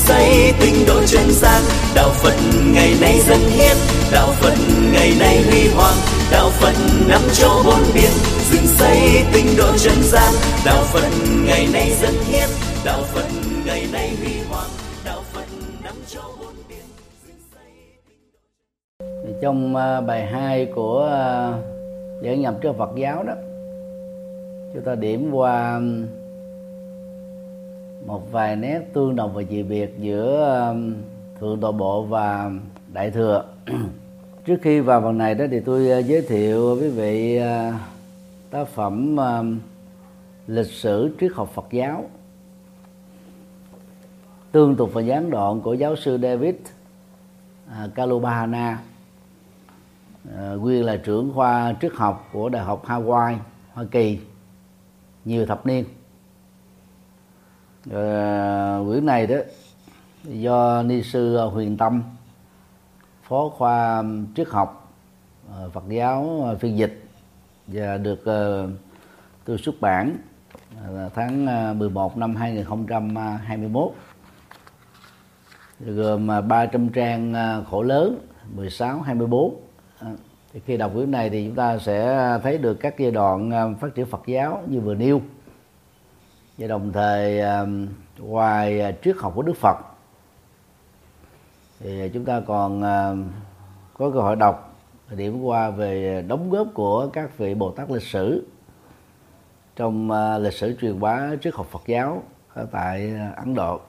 xây tinh độ chân gian đạo phật ngày nay dân hiến. Đạo phật ngày nay huy hoàng. Đạo phật năm châu bốn biển. Dựng xây tinh độ chân gian đạo phật ngày nay dân hiến. Đạo phật ngày nay huy hoàng. Đạo phật năm châu bốn biển. Dựng xây trong à, bài 2 của à, giảng nhập trước Phật giáo đó, chúng ta điểm qua một vài nét tương đồng và dị biệt giữa um, thượng tọa bộ và đại thừa. Trước khi vào phần này đó thì tôi uh, giới thiệu quý vị uh, tác phẩm um, lịch sử triết học Phật giáo. Tương tục và gián đoạn của giáo sư David uh, Kalubahana nguyên là trưởng khoa triết học của đại học Hawaii, Hoa Kỳ, nhiều thập niên à, quyển này đó do ni sư Huyền Tâm phó khoa triết học à, Phật giáo à, phiên dịch và được à, tôi xuất bản tháng 11 năm 2021 gồm 300 trang khổ lớn 16 24 thì khi đọc quyển này thì chúng ta sẽ thấy được các giai đoạn phát triển Phật giáo như vừa nêu và đồng thời um, ngoài uh, triết học của Đức Phật, thì chúng ta còn um, có cơ hội đọc điểm qua về đóng góp của các vị Bồ Tát lịch sử trong uh, lịch sử truyền bá triết học Phật giáo ở tại uh, Ấn Độ.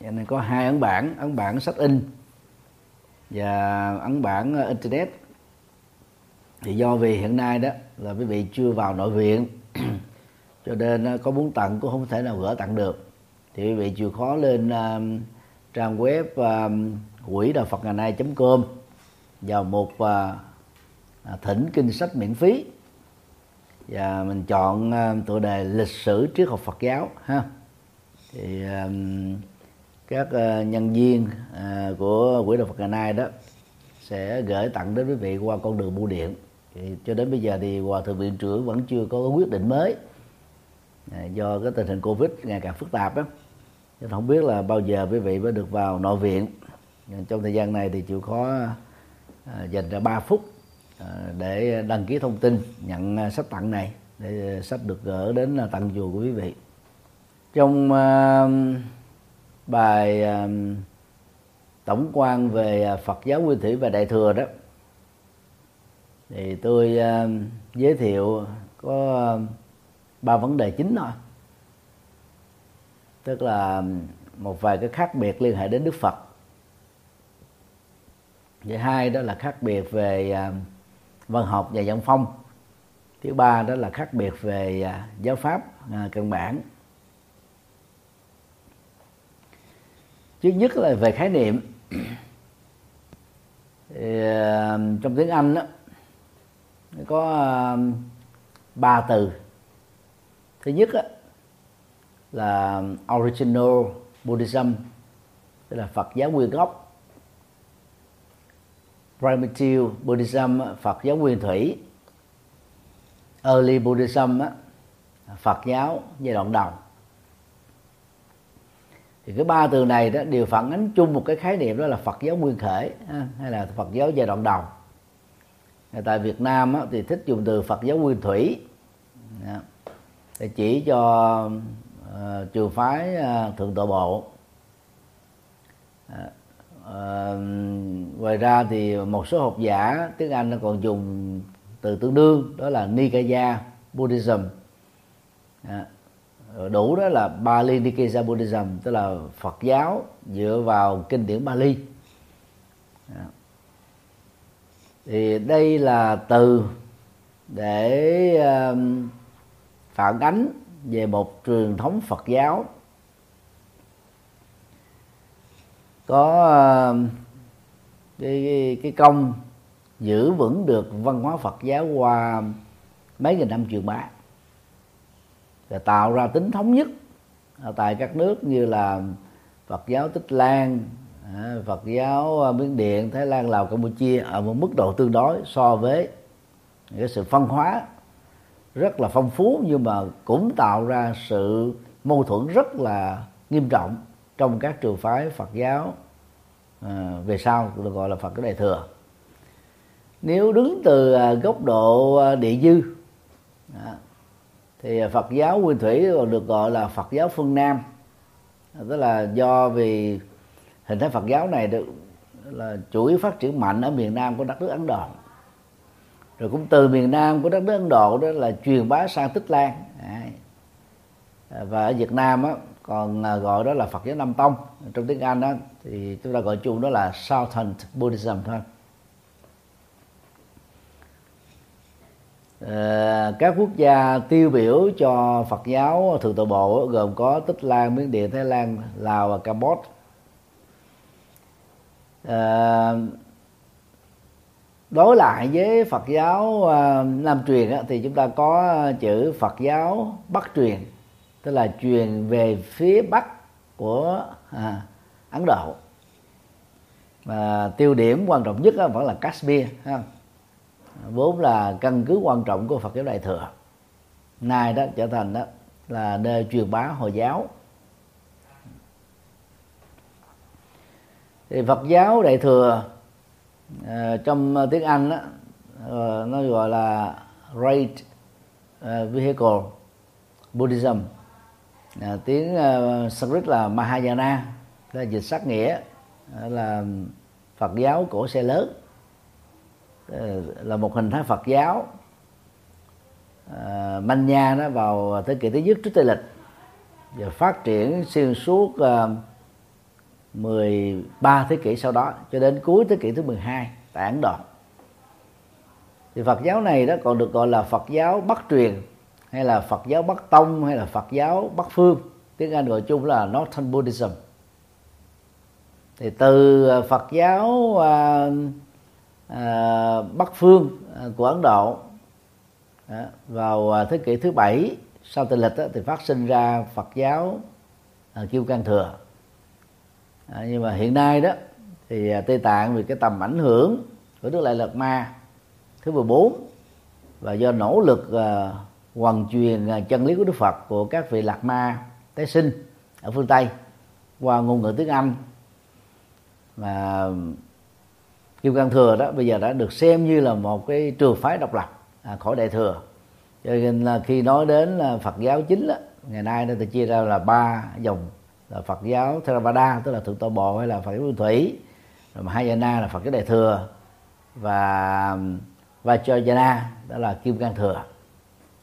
Cho nên có hai ấn bản ấn bản sách in và ấn bản internet. Thì do vì hiện nay đó là quý vị chưa vào nội viện cho nên à, có muốn tặng cũng không thể nào gỡ tặng được. Thì quý vị chịu khó lên uh, trang web uh, quỹ đạo phật ngày nay com vào một uh, thỉnh kinh sách miễn phí. Và mình chọn uh, tựa đề lịch sử triết học Phật giáo ha. Thì uh, các uh, nhân viên uh, của quỹ đạo Phật ngày nay đó sẽ gửi tặng đến quý vị qua con đường bưu điện. Thì cho đến bây giờ thì hòa thượng viện trưởng vẫn chưa có quyết định mới. À, do cái tình hình covid ngày càng phức tạp đó nên không biết là bao giờ quý vị mới được vào nội viện. À, trong thời gian này thì chịu khó à, dành ra 3 phút để đăng ký thông tin, nhận sách tặng này, để sách được gỡ đến tặng chùa của quý vị. Trong bài tổng quan về Phật giáo Nguyên Thủy và Đại thừa đó, thì tôi giới thiệu có ba vấn đề chính thôi. Tức là một vài cái khác biệt liên hệ đến Đức Phật. Thứ hai đó là khác biệt về à, văn học và văn phong. Thứ ba đó là khác biệt về à, giáo pháp à, căn bản. Trước nhất là về khái niệm. Thì, trong tiếng Anh đó có ba từ thứ nhất á, là original Buddhism tức là Phật giáo nguyên gốc. Primitive Buddhism Phật giáo nguyên thủy. Early Buddhism á, Phật giáo giai đoạn đầu. Thì cái ba từ này đó đều phản ánh chung một cái khái niệm đó là Phật giáo nguyên khởi hay là Phật giáo giai đoạn đầu. Tại Việt Nam á, thì thích dùng từ Phật giáo nguyên thủy để chỉ cho uh, trường phái uh, thượng tọa bộ uh, ngoài ra thì một số học giả tiếng Anh nó còn dùng từ tương đương đó là Nikaya Buddhism à, đủ đó là Bali Nikaya Buddhism tức là Phật giáo dựa vào kinh điển Bali à. thì đây là từ để um, phản ánh về một truyền thống Phật giáo. Có ờ, cái, cái công giữ vững được văn hóa Phật giáo qua mấy nghìn năm truyền bá và tạo ra tính thống nhất ở tại các nước như là Phật giáo Tích Lan, ờ, Phật giáo ờ, Miến Điện, Thái Lan, Lào, Campuchia ở một mức độ tương đối so với cái sự phân hóa rất là phong phú nhưng mà cũng tạo ra sự mâu thuẫn rất là nghiêm trọng trong các trường phái Phật giáo à, về sau được gọi là Phật cái đại thừa. Nếu đứng từ à, góc độ à, địa dư à, thì Phật giáo Nguyên Thủy còn được gọi là Phật giáo phương Nam. Tức là do vì hình thái Phật giáo này được là chủ yếu phát triển mạnh ở miền Nam của đất nước Ấn Độ rồi cũng từ miền Nam của đất nước Ấn Độ đó là truyền bá sang Tích Lan. Và ở Việt Nam á, còn à, gọi đó là Phật giáo Nam Tông. Trong tiếng Anh đó thì chúng ta gọi chung đó là Southern Buddhism thôi. Ờ, các quốc gia tiêu biểu cho Phật giáo thượng tọa bộ gồm có Tích Lan, Miến Điện, Thái Lan, Lào và Campuchia. Ờ, Đối lại với Phật giáo ờ, Nam truyền á, thì chúng ta có chữ Phật giáo Bắc truyền tức là truyền về phía bắc của à, Ấn Độ. Và tiêu điểm quan trọng nhất á, vẫn là Kashmir ha. Vốn là căn cứ quan trọng của Phật giáo Đại thừa. Nay đó trở thành đó là nơi truyền bá hồi giáo. Thì Phật giáo Đại thừa Ờ, trong ờ, tiếng Anh đó, ờ, nó gọi là Right Vehicle Buddhism. Tiếng uh, Sanskrit là Mahayana là dịch sát nghĩa là Phật giáo cổ xe lớn. Là một hình thái Phật giáo à, manh nha nó vào thế kỷ thứ nhất trước tây lịch và phát triển xuyên suốt uh, 13 thế kỷ sau đó cho đến cuối thế kỷ thứ 12 tại Ấn Độ. Thì Phật giáo này đó còn được gọi là Phật giáo Bắc truyền hay là Phật giáo Bắc tông hay là Phật giáo Bắc phương tiếng Anh gọi chung là Northern Buddhism. Thì từ à, Phật giáo à, à, Bắc phương à, của Ấn Độ à, vào à, thế kỷ thứ bảy sau tây lịch thì phát sinh ra Phật giáo à, Kiêu Can Thừa à, nhưng mà hiện nay đó thì à, Tây Tạng vì cái tầm ảnh hưởng của Đức Lại Lạt Ma thứ 14 và do nỗ lực uh, hoàn truyền à, chân lý của Đức Phật của các vị Lạc Ma tái sinh ở phương Tây qua ngôn ngữ tiếng Anh. Và kim cang thừa đó bây giờ đã được xem như là một cái trường phái độc lập à, khỏi đại thừa. Cho nên là khi nói đến là Phật giáo chính đó, ngày nay nó ta chia ra là ba dòng là Phật giáo Theravada tức là thượng tọa bộ hay là Phật giáo thủy. Rồi Mahayana là Phật giáo đại thừa. Và Vajrayana đó là kim cang thừa.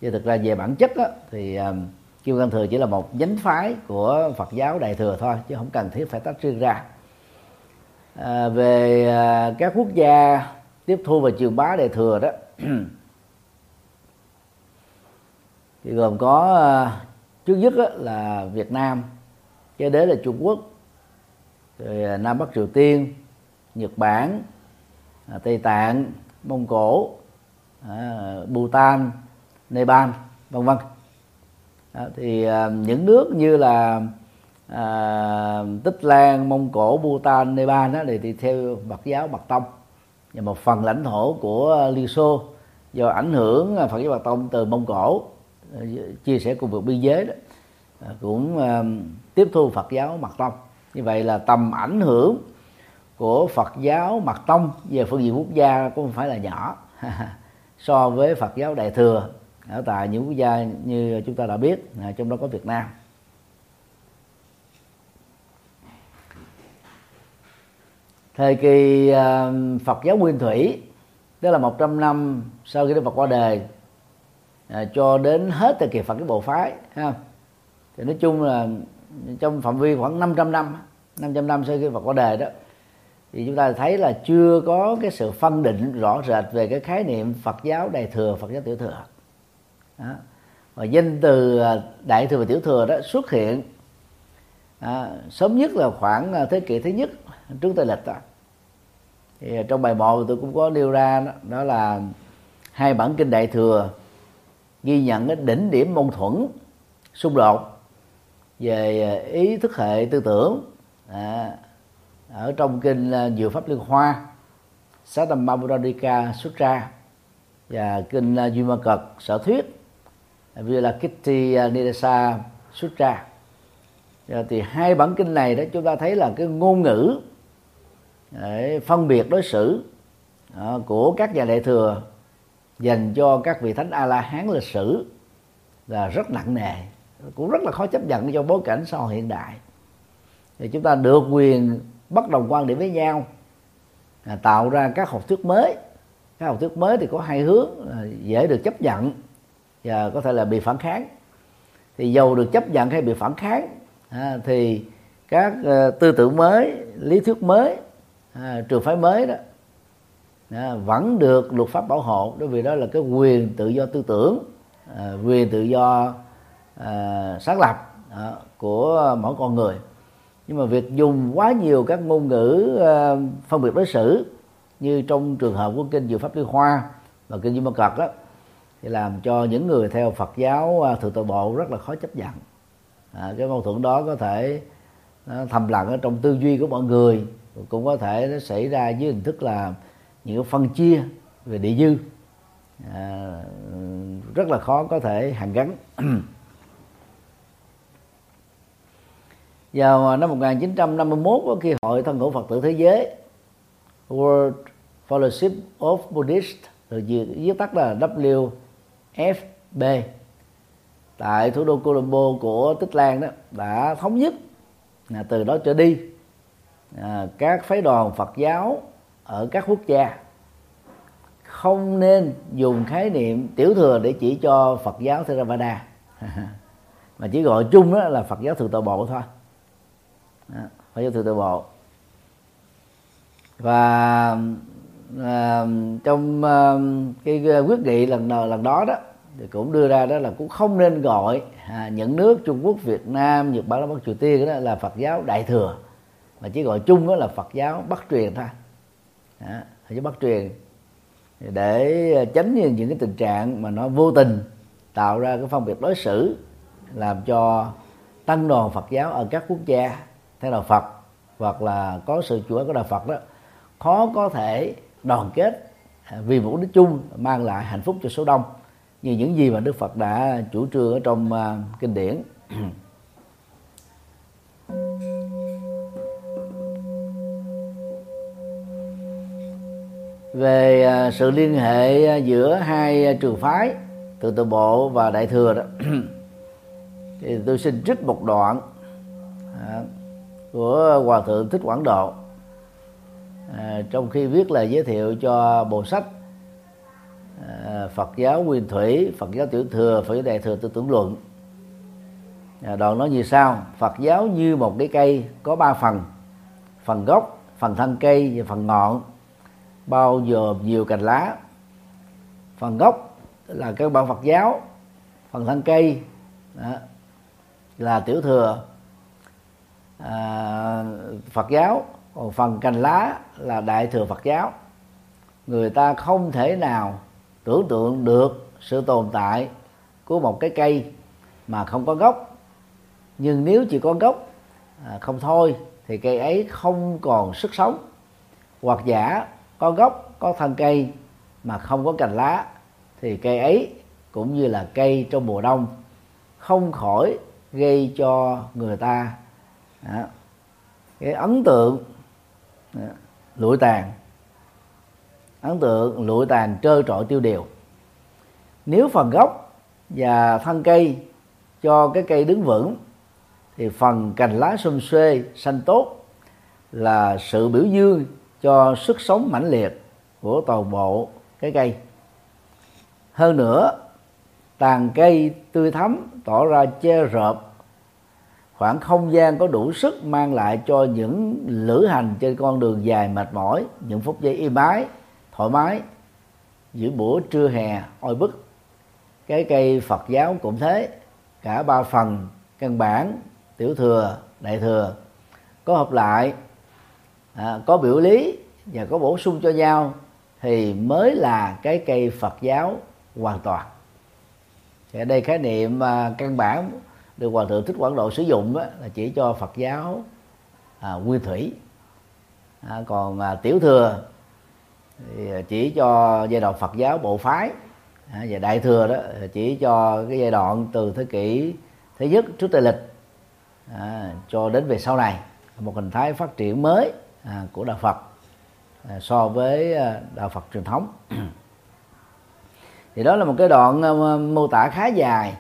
Chứ thực ra về bản chất đó, thì um, kim cang thừa chỉ là một nhánh phái của Phật giáo đại thừa thôi chứ không cần thiết phải tách riêng ra. À, về à, các quốc gia tiếp thu và truyền bá Đại thừa đó thì gồm có à, trước nhất là Việt Nam cái đế là Trung Quốc. Rồi à, Nam Bắc Triều Tiên Nhật Bản à, Tây Tạng Mông Cổ à, Bhutan Nepal vân vân. Thì những nước như là à, tích lan mông cổ bhutan nepal đó thì, thì theo phật giáo mật tông. Và một phần lãnh thổ của liên xô do ảnh hưởng phật giáo mật tông từ mông cổ chia sẻ cùng vực biên giới đó. À, cũng tiếp thu phật giáo mật tông. Như vậy là tầm ảnh hưởng của phật giáo mật tông về phương diện quốc gia cũng không phải là nhỏ so với phật giáo đại thừa ở tại những quốc gia như chúng ta đã biết à, trong đó có việt nam. Thời kỳ Phật giáo Nguyên Thủy tức là 100 năm sau khi Đức Phật qua đời à, cho đến hết thời kỳ Phật cái bộ phái ha thì nói chung là trong phạm vi khoảng 500 năm 500 năm sau khi Phật qua đời đó thì chúng ta thấy là chưa có cái sự phân định rõ rệt về cái khái niệm Phật giáo đại thừa Phật giáo tiểu thừa đó. và danh từ à, đại thừa và tiểu thừa đó xuất hiện à, sớm nhất là khoảng à, thế kỷ thứ nhất trước tây lịch đó thì trong bài một tôi cũng có nêu ra đó, đó là hai bản kinh đại thừa ghi nhận cái đỉnh điểm mâu thuẫn xung đột về à, ý thức hệ tư tưởng à, ở trong kinh à, Diệu pháp liên hoa Satamabudadika Sutra và kinh à, Duy Ma Cật sở thuyết Vilakitti Nidesa Sutra thì hai bản kinh này đó chúng ta thấy là cái ngôn ngữ để phân biệt đối xử của các nhà đại thừa dành cho các vị thánh a la hán lịch sử là rất nặng nề cũng rất là khó chấp nhận trong bối cảnh xã hội hiện đại. Thì chúng ta được quyền bất đồng quan điểm với nhau à, tạo ra các học thuyết mới. Các học thuyết mới thì có hai hướng à, dễ được chấp nhận và có thể là bị phản kháng. Thì dầu được chấp nhận hay bị phản kháng à, thì các à, tư tưởng mới lý thuyết mới à, trường phái mới đó à, vẫn được luật pháp bảo hộ. Bởi vì đó là cái quyền tự do tư tưởng à, quyền tự do à, sáng lập à, của mỗi con người. Nhưng mà việc dùng quá nhiều các ngôn ngữ à, phân biệt đối xử như trong trường hợp của kinh Diệu pháp liên hoa và kinh Di Ma Cật đó thì làm cho những người theo Phật giáo à, thượng tọa bộ rất là khó chấp nhận. À, cái mâu thuẫn đó có thể nó thầm lặng ở trong tư duy của mọi người cũng có thể nó xảy ra dưới hình thức là những phân chia về địa dư. À, rất là khó có thể hàn gắn. vào à, năm 1951 khi hội thân hữu Phật tử thế giới World Fellowship of Buddhists được viết tắt là WFB tại thủ đô Colombo của Tích Lan đó đã thống nhất là từ đó trở đi à, các phái đoàn Phật giáo ở các quốc gia không nên dùng khái niệm tiểu thừa để chỉ cho Phật giáo Theravada. Mà chỉ gọi chung đó là Phật giáo thượng tọa bộ thôi phải vô giáo thượng tọa bộ. Và à, trong à, cái à, quyết nghị lần lần đó đó thì cũng đưa ra đó là cũng không nên gọi à, những nước Trung Quốc, Việt Nam, Nhật Bản, Bắc Triều Tiên đó là Phật giáo Đại thừa mà chỉ gọi chung đó là Phật giáo Bắc truyền thôi. Đó, Phật giáo Bắc truyền. Để tránh những, những cái tình trạng mà nó vô tình tạo ra cái phân biệt đối xử làm cho tăng đoàn Phật giáo ở các quốc gia theo đạo Phật hoặc là có sự chủ của đạo Phật đó khó có thể đoàn kết à, vì mục đích chung mang lại hạnh phúc cho số đông. Như những gì mà Đức Phật đã chủ trương ở trong uh, kinh điển. Về à, sự liên hệ giữa hai trường phái từ từ bộ và đại thừa đó thì tôi xin trích một đoạn. À, của hòa thượng thích quảng độ. À, trong khi viết lời giới thiệu cho bộ sách à, Phật giáo Nguyên Thủy, Phật giáo Tiểu Thừa, Phật giáo Đại Thừa Tư tưởng luận. À, đoạn nói như sau: Phật giáo như một cái cây có ba phần, phần gốc, phần thân cây và phần ngọn bao gồm nhiều cành lá. Phần gốc là các bản Phật giáo phần thân cây đó, là tiểu thừa à, Phật giáo còn phần cành lá là đại thừa Phật giáo. Người ta không thể nào tưởng tượng được sự tồn tại của một cái cây mà không có gốc. Nhưng nếu chỉ có gốc à, không thôi thì cây ấy không còn sức sống. Hoặc giả có gốc có thân cây mà không có cành lá thì cây ấy cũng như là cây trong mùa đông không khỏi gây cho người ta đó, cái ấn tượng đó, lụi tàn. Ấn tượng lụi tàn trơ trọi tiêu điều. Nếu phần gốc và thân cây cho cái cây đứng vững thì phần cành lá xum xuê xanh tốt là sự biểu dương cho sức sống mãnh liệt của toàn bộ cái cây. Hơn nữa tàn cây tươi thắm tỏ ra che rợp khoảng không gian có đủ sức mang lại cho những lữ hành trên con đường dài mệt mỏi những phút giây im ái thoải mái giữa buổi trưa hè oi bức. Cái cây phật giáo cũng thế cả ba phần căn bản tiểu thừa đại thừa có hợp lại à, có biểu lý và có bổ sung cho nhau thì mới là cái cây Phật giáo hoàn toàn. Thì ở đây khái niệm à, căn bản được hòa thượng thích quảng độ sử dụng đó, là chỉ cho Phật giáo à, nguyên thủy. À, còn à, tiểu thừa thì chỉ cho giai đoạn Phật giáo bộ phái. À, và đại thừa đó chỉ cho cái giai đoạn từ thế kỷ thứ nhất trước tây lịch à, cho đến về sau này. Một hình thái phát triển mới à, của đạo Phật à, so với à, đạo Phật truyền thống. Thì đó là một cái đoạn à, mô tả khá dài.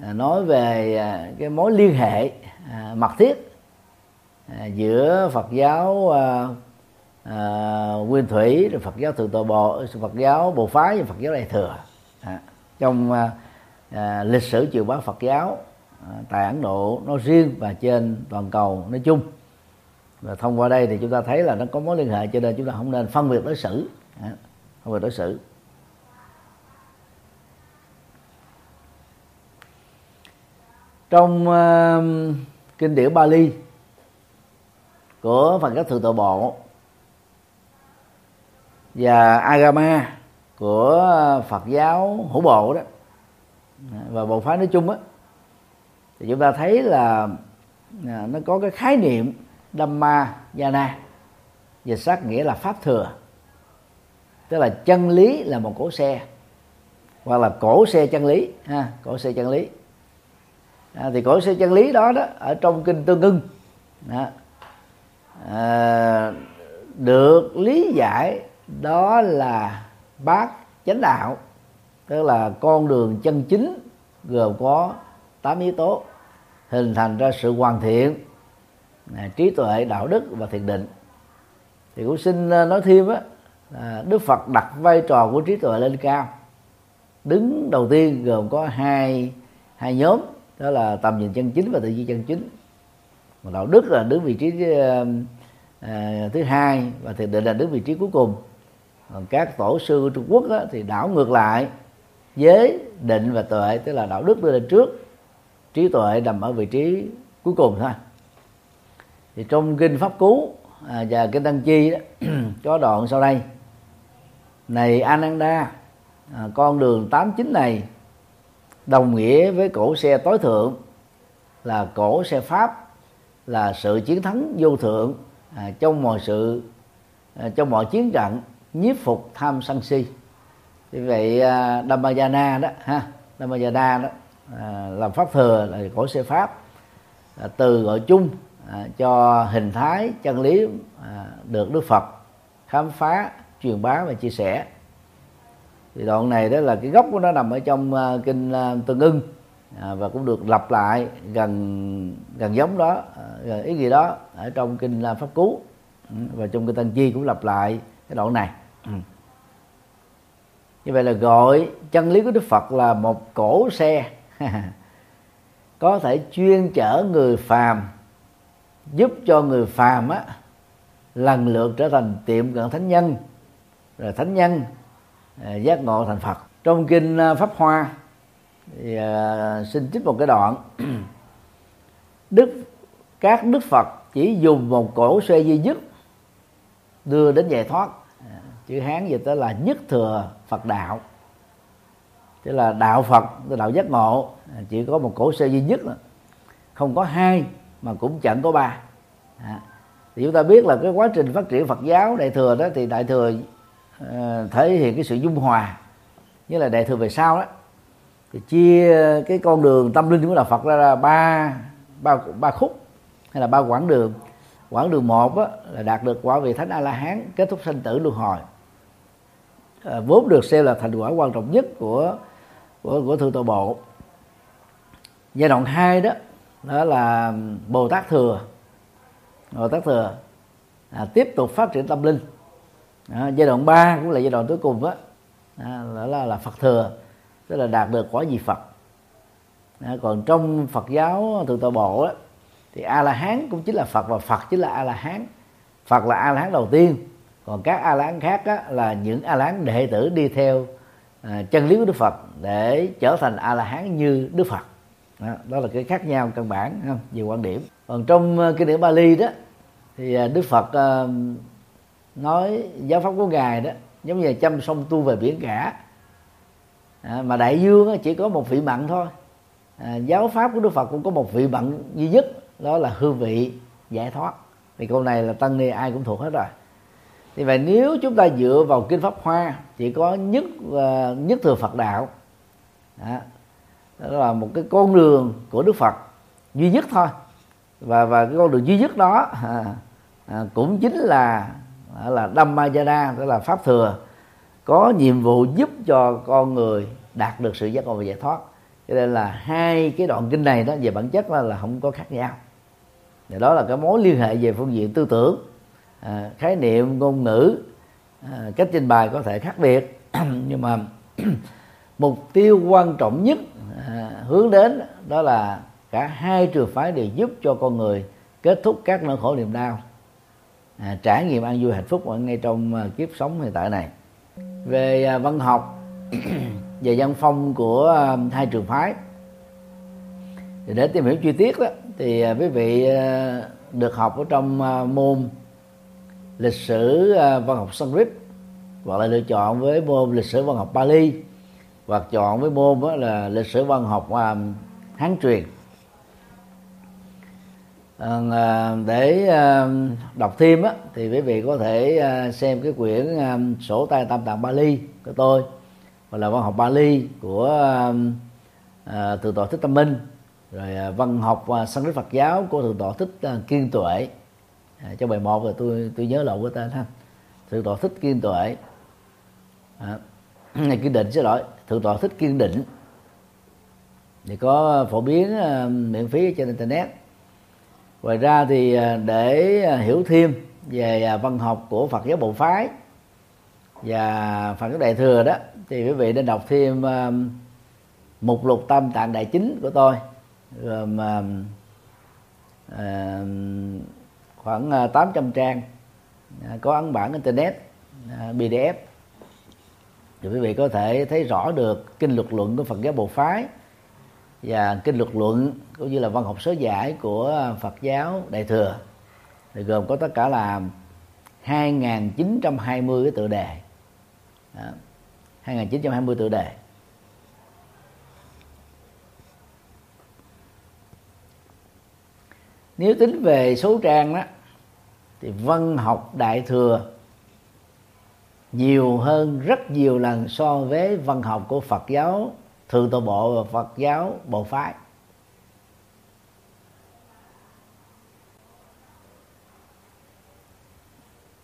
À, nói về à, cái mối liên hệ à, mật thiết giữa Phật giáo à, nguyên thủy rồi Phật giáo thượng tọa bộ Phật giáo bồ phái và Phật giáo đại thừa. À, trong à, lịch sử truyền bá Phật giáo à, tại Ấn Độ nói riêng và trên toàn cầu nói chung. Và thông qua đây thì chúng ta thấy là nó có mối liên hệ cho nên chúng ta không nên phân biệt đối xử. À, phân biệt đối xử. Trong uh, kinh điển Bali của phần các thượng tọa bộ và agama của Phật giáo hữu bộ đó và bộ phái nói chung á thì chúng ta thấy là à, nó có cái khái niệm Dhamma Jana dịch sát nghĩa là pháp thừa. Tức là chân lý là một cỗ xe hoặc là cổ xe chân lý ha cổ xe chân lý à, thì cổ xe chân lý đó đó ở trong kinh tương ưng đó, à, được lý giải đó là bát chánh đạo tức là con đường chân chính gồm có tám yếu tố hình thành ra sự hoàn thiện à, trí tuệ đạo đức và thiền định. Thì cũng xin à, nói thêm á à, đức phật đặt vai trò của trí tuệ lên cao. Đứng đầu tiên gồm có hai hai nhóm đó là tầm nhìn chân chính và tự duy chân chính. Mà đạo đức là đứng vị trí à, thứ hai và thiền định là đứng vị trí cuối cùng. Còn các tổ sư của Trung Quốc á, thì đảo ngược lại giới định và tuệ tức là đạo đức đưa lên trước trí tuệ nằm ở vị trí cuối cùng thôi. Thì trong kinh pháp cú à, và kinh tăng chi đó, có đoạn sau đây. Này Ananda à, con đường tám chín này đồng nghĩa với cổ xe tối thượng là cổ xe pháp là sự chiến thắng vô thượng à, trong mọi sự à, trong mọi chiến trận nhiếp phục tham sân si. Vì vậy à, Dhammayana đó ha Dhammayana đó à, làm pháp thừa là cổ xe pháp à, từ gọi chung à, cho hình thái chân lý à, được Đức Phật khám phá truyền bá và chia sẻ thì đoạn này đó là cái gốc của nó nằm ở trong uh, kinh uh, tương ưng à, và cũng được lặp lại gần gần giống đó uh, ý gì đó ở trong kinh uh, pháp cú. Ừ, và trong kinh tăng chi cũng lặp lại cái đoạn này. Ừ. như vậy là gọi chân lý của đức phật là một cổ xe. Có thể chuyên chở người phàm giúp cho người phàm á lần lượt trở thành tiệm cận thánh nhân. Rồi thánh nhân À, giác ngộ thành phật. Trong kinh à, pháp hoa, thì à, xin trích một cái đoạn. Đức, các đức phật chỉ dùng một cổ xe duy nhất đưa đến giải thoát. Chữ hán dịch đó là nhất thừa phật đạo. Tức là đạo phật đạo giác ngộ. Chỉ có một cổ xe duy nhất không có hai, mà cũng chẳng có ba. Thì chúng ta biết là cái quá trình phát triển phật giáo đại thừa đó, thì đại thừa Ờ, thể hiện cái sự dung hòa như là đại thừa về sau đó. Thì chia cái con đường tâm linh của đạo Phật ra, là ba ba ba khúc hay là ba quãng đường. Quãng đường một á, là đạt được quả vị thánh a la hán kết thúc sanh tử luân hồi. À, vốn được xem là thành quả quan trọng nhất của của của thượng tọa bộ. Giai đoạn hai đó đó là bồ tát thừa. Bồ tát thừa à, tiếp tục phát triển tâm linh à, giai đoạn 3 cũng là giai đoạn cuối cùng đó, à, đó là, là Phật thừa tức là đạt được quả gì Phật. À, còn trong Phật giáo từ tọa bộ đó, thì A La Hán cũng chính là Phật và Phật chính là A La Hán Phật là A La Hán đầu tiên. Còn các A La Hán khác á, là những A La Hán đệ tử đi theo à, chân lý của Đức Phật để trở thành A La Hán như Đức Phật. Đó, đó là cái khác nhau căn bản không? về quan điểm. Còn trong uh, kinh điển Bali đó thì uh, Đức Phật uh, nói giáo pháp của ngài đó giống như là chăm sông tu về biển cả. À, mà đại dương chỉ có một vị mặn thôi. À, giáo pháp của đức phật cũng có một vị mặn duy nhất đó là hương vị giải thoát. Thì câu này là tăng ni ai cũng thuộc hết rồi. Thì vậy nếu chúng ta dựa vào kinh pháp hoa chỉ có nhất uh, nhất thừa phật đạo đó, đó là một cái con đường của đức phật duy nhất thôi. Và và cái con đường duy nhất đó à, à, cũng chính là là Dhammayana tức là pháp thừa. Có nhiệm vụ giúp cho con người đạt được sự giác ngộ và giải thoát. Cho nên là hai cái đoạn kinh này đó về bản chất là, là không có khác nhau. Và đó là cái mối liên hệ về phương diện tư tưởng à, khái niệm ngôn ngữ à, cách trình bày có thể khác biệt. Nhưng mà mục tiêu quan trọng nhất à, hướng đến đó là cả hai trường phái đều giúp cho con người kết thúc các nỗi khổ niềm đau à, trải nghiệm an vui hạnh phúc ở ngay trong à, kiếp sống hiện tại này. Về à, văn học về văn phong của à, hai trường phái. Thì để tìm hiểu chi tiết đó thì à, quý vị à, được học ở trong à, môn lịch sử à, văn học Sanskrit hoặc là lựa chọn với môn lịch sử văn học Bali hoặc chọn với môn đó là lịch sử văn học à, Hán truyền à, để à, đọc thêm á, thì quý vị có thể à, xem cái quyển à, sổ tay tam tạng Bali của tôi hoặc là văn học Bali của à, à, thượng tọa thích tâm minh rồi à, văn học à, Sanskrit Phật giáo của thượng tọa thích à, kiên tuệ. À, trong bài một rồi tôi tôi nhớ lộn cái tên ha. Thượng tọa thích kiên tuệ. À, kiên định xin lỗi thượng tọa thích kiên định. Thì có phổ biến miễn phí trên internet ngoài ra thì à, để à, hiểu thêm về à, văn học của Phật giáo bộ phái và Phật giáo đại thừa đó, thì quý vị nên đọc thêm mục lục tâm tạng đại chính của tôi, gồm khoảng 800 trang có ấn bản internet PDF thì quý vị có thể thấy rõ được kinh luật luận của Phật giáo Bộ phái và kinh luật luận cũng như là văn học sớ giải của Phật giáo Đại thừa thì gồm có tất cả là 2.920 cái tựa đề Đó. 2.920 tựa đề nếu tính về số trang đó, thì văn học đại thừa nhiều hơn rất nhiều lần so với văn học của Phật giáo thường tổ Bộ và Phật giáo Bộ Phái.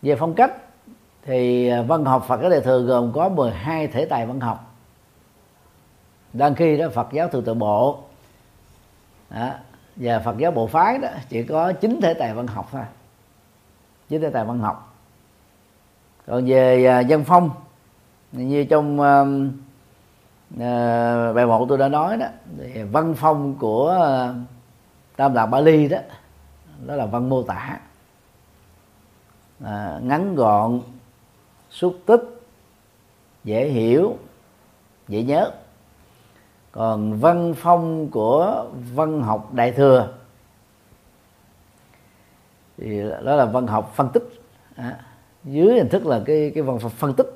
Về phong cách thì à, văn học Phật giáo Đại thừa gồm có 12 thể tài văn học. Đang khi đó Phật giáo Thượng tổ Bộ. Đó, và Phật giáo Bộ Phái đó chỉ có chín thể tài văn học thôi. Chín thể tài văn học. Còn về à, dân phong như trong à, bài một tôi đã nói đó thì văn phong của ờ, tam tạng bali đó đó là văn mô tả. À, ngắn gọn xúc tích dễ hiểu dễ nhớ. Còn văn phong của văn học đại thừa thì đó là văn học phân tích. À, dưới hình thức là cái cái văn phân tích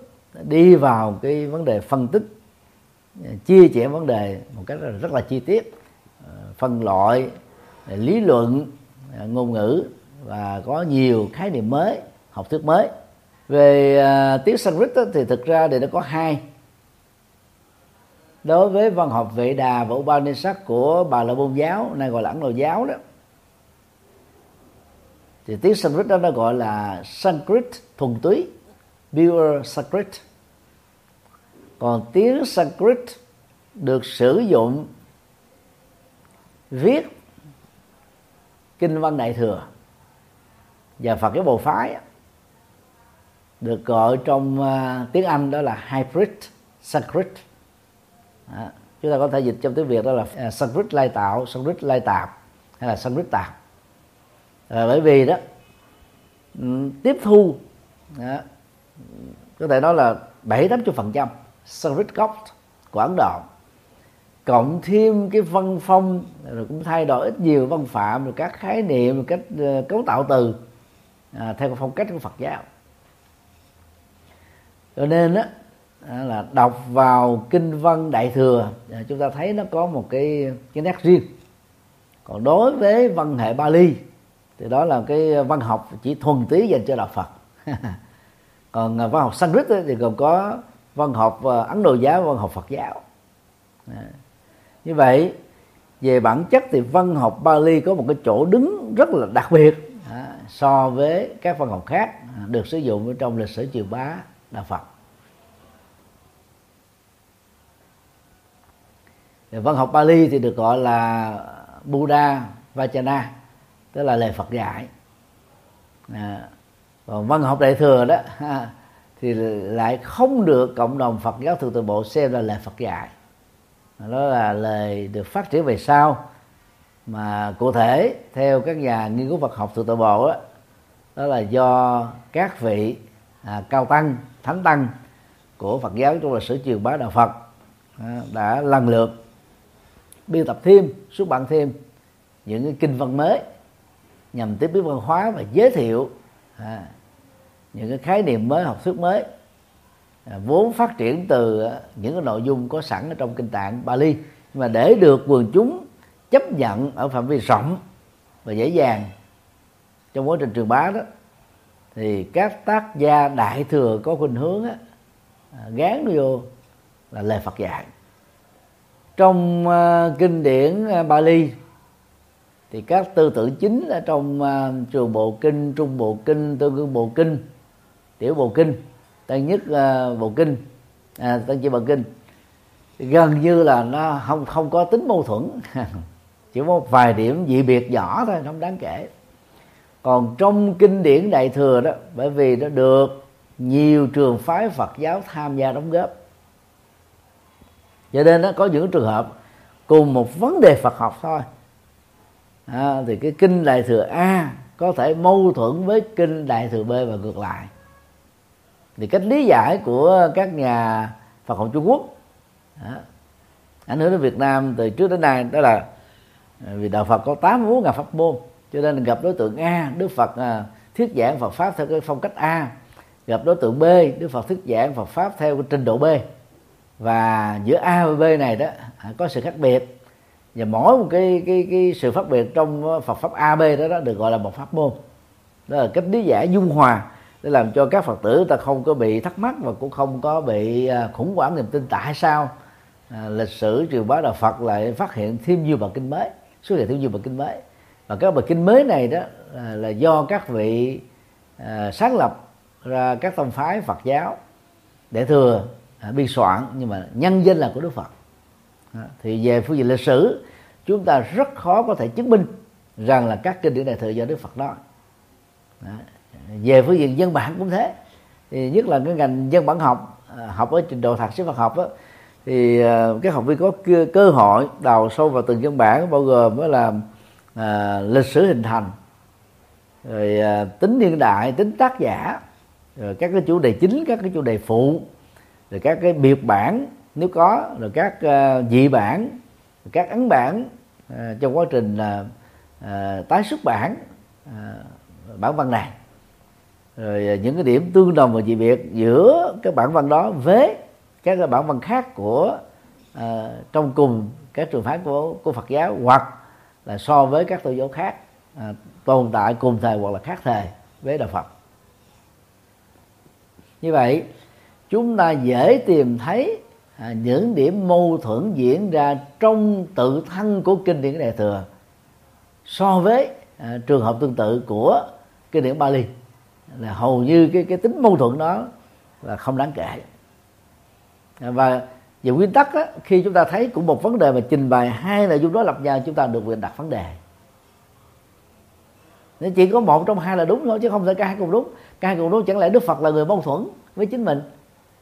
đi vào cái vấn đề phân tích chia sẻ vấn đề một cách rất là chi tiết ờ, phân loại ờ, lý luận ờ, ngôn ngữ và có nhiều khái niệm mới học thuyết mới. Về uh, tiếng Sanskrit thì thực ra thì nó có hai. Đối với văn học vệ đà và Upanishad của bà la môn giáo nay gọi là ấn độ giáo đó thì tiếng Sanskrit đó nó gọi là Sanskrit thuần túy pure Sanskrit còn tiếng Sanskrit được sử dụng viết kinh văn đại thừa và Phật giáo Bồ phái được gọi trong uh, tiếng Anh đó là hybrid Sanskrit đó. chúng ta có thể dịch trong tiếng Việt đó là uh, Sanskrit lai tạo Sanskrit lai tạp hay là Sanskrit tạp à, bởi vì đó ừ, tiếp thu đó, có thể nói là bảy tám chục phần trăm Sanskrit gốc của Ấn Độ cộng thêm cái văn phong rồi cũng thay đổi ít nhiều văn phạm rồi các khái niệm rồi cách uh, cấu tạo từ à, theo phong cách của Phật giáo. Cho nên đó là đọc vào kinh văn đại thừa à, chúng ta thấy nó có một cái cái nét riêng. Còn đối với văn hệ Bali thì đó là cái văn học chỉ thuần túy dành cho đạo Phật. Còn à, văn học Sanskrit thì còn có văn học ờ, Ấn Độ giáo văn học Phật giáo. Như vậy về bản chất thì văn học Bali có một cái chỗ đứng rất là đặc biệt à, so với các văn học khác à, được sử dụng trong lịch sử truyền bá đạo Phật. Văn học Bali thì được gọi là Buddha Vajana tức là lời Phật dạy. À, còn văn học đại thừa đó thì lại không được cộng đồng Phật giáo thượng tự bộ xem là lời Phật dạy. Đó là lời được phát triển về sau. Mà cụ thể theo các nhà nghiên cứu Phật học thượng tự bộ đó, đó là do các vị à, cao tăng thánh tăng của Phật giáo trong lịch sử truyền bá đạo Phật à, đã lần lượt biên tập thêm xuất bản thêm những cái kinh văn mới nhằm tiếp biến văn hóa và giới thiệu à, những cái khái niệm mới học thuyết mới à, vốn phát triển từ à, những cái nội dung có sẵn ở trong kinh tạng Bali. Mà để được quần chúng chấp nhận ở phạm vi rộng và dễ dàng trong quá trình truyền bá đó thì các tác gia đại thừa có khuynh hướng á, à, gán vô là lời Phật dạy trong uh, kinh điển uh, Bali thì các tư tưởng chính ở trong uh, trường bộ kinh trung bộ kinh tương ương bộ kinh tiểu bộ kinh tăng nhất ờ, uh, bộ kinh à, tăng chi bộ kinh. Gần như là nó không không có tính mâu thuẫn chỉ có một vài điểm dị biệt nhỏ thôi không đáng kể. Còn trong kinh điển đại thừa đó bởi vì nó được nhiều trường phái Phật giáo tham gia đóng góp. Cho nên nó có những trường hợp cùng một vấn đề Phật học thôi. À, thì cái kinh đại thừa A có thể mâu thuẫn với kinh đại thừa B và ngược lại thì cách lý giải của các nhà Phật học Trung Quốc đó, ảnh hưởng đến Việt Nam từ trước đến nay đó là à, vì đạo Phật có tám bốn ngàn pháp môn cho nên gặp đối tượng A Đức Phật à, thuyết giảng Phật pháp theo cái phong cách A. Gặp đối tượng B Đức Phật thuyết giảng Phật pháp theo cái trình độ B. Và giữa A và B này đó à, có sự khác biệt. Và mỗi một cái cái cái sự khác biệt trong Phật pháp A B đó, đó được gọi là một pháp môn. Đó là cách lý giải dung hòa để làm cho các phật tử ta không có bị thắc mắc và cũng không có bị à, khủng hoảng niềm tin tại sao à, lịch sử truyền bá đạo Phật lại phát hiện thêm nhiều bài kinh mới xuất hiện thêm nhiều bài kinh mới. Và các bài kinh mới này đó là, là do các vị à, sáng lập ra các tông phái Phật giáo để thừa à, biên soạn nhưng mà nhân danh là của Đức Phật. À, thì về phương diện lịch sử chúng ta rất khó có thể chứng minh rằng là các kinh điển đại thừa do Đức Phật nói về phương diện dân bản cũng thế. Thì nhất là cái ngành dân bản học à, học ở trình độ thạc sĩ văn học đó, thì à, các học viên có cơ hội đào sâu vào từng dân bản bao gồm mới là à, lịch sử hình thành rồi à, tính niên đại tính tác giả rồi các cái chủ đề chính các cái chủ đề phụ rồi các cái biệt bản nếu có rồi các uh, dị bản các ấn bản uh, trong quá trình uh, uh, tái xuất bản uh, bản văn này rồi à, những cái điểm tương đồng và dị biệt giữa các bản văn đó với các cái bản văn khác của uh, trong cùng các trường phái của của Phật giáo hoặc là so với các tôn giáo khác uh, tồn tại cùng thời hoặc là khác thời với đạo Phật. Như vậy chúng ta dễ tìm thấy à, những điểm mâu thuẫn diễn ra trong tự thân của kinh điển đại thừa so với à, trường hợp tương tự của kinh điển Bali là hầu như cái cái tính mâu thuẫn đó là không đáng kể. Và về nguyên tắc đó, khi chúng ta thấy cũng một vấn đề mà trình bày hai nội dung đó lập nhau chúng ta được quyền đặt vấn đề. Nên chỉ có một trong hai là đúng thôi chứ không thể cả hai cùng đúng. Cả hai cùng đúng chẳng lẽ đức phật là người mâu thuẫn với chính mình?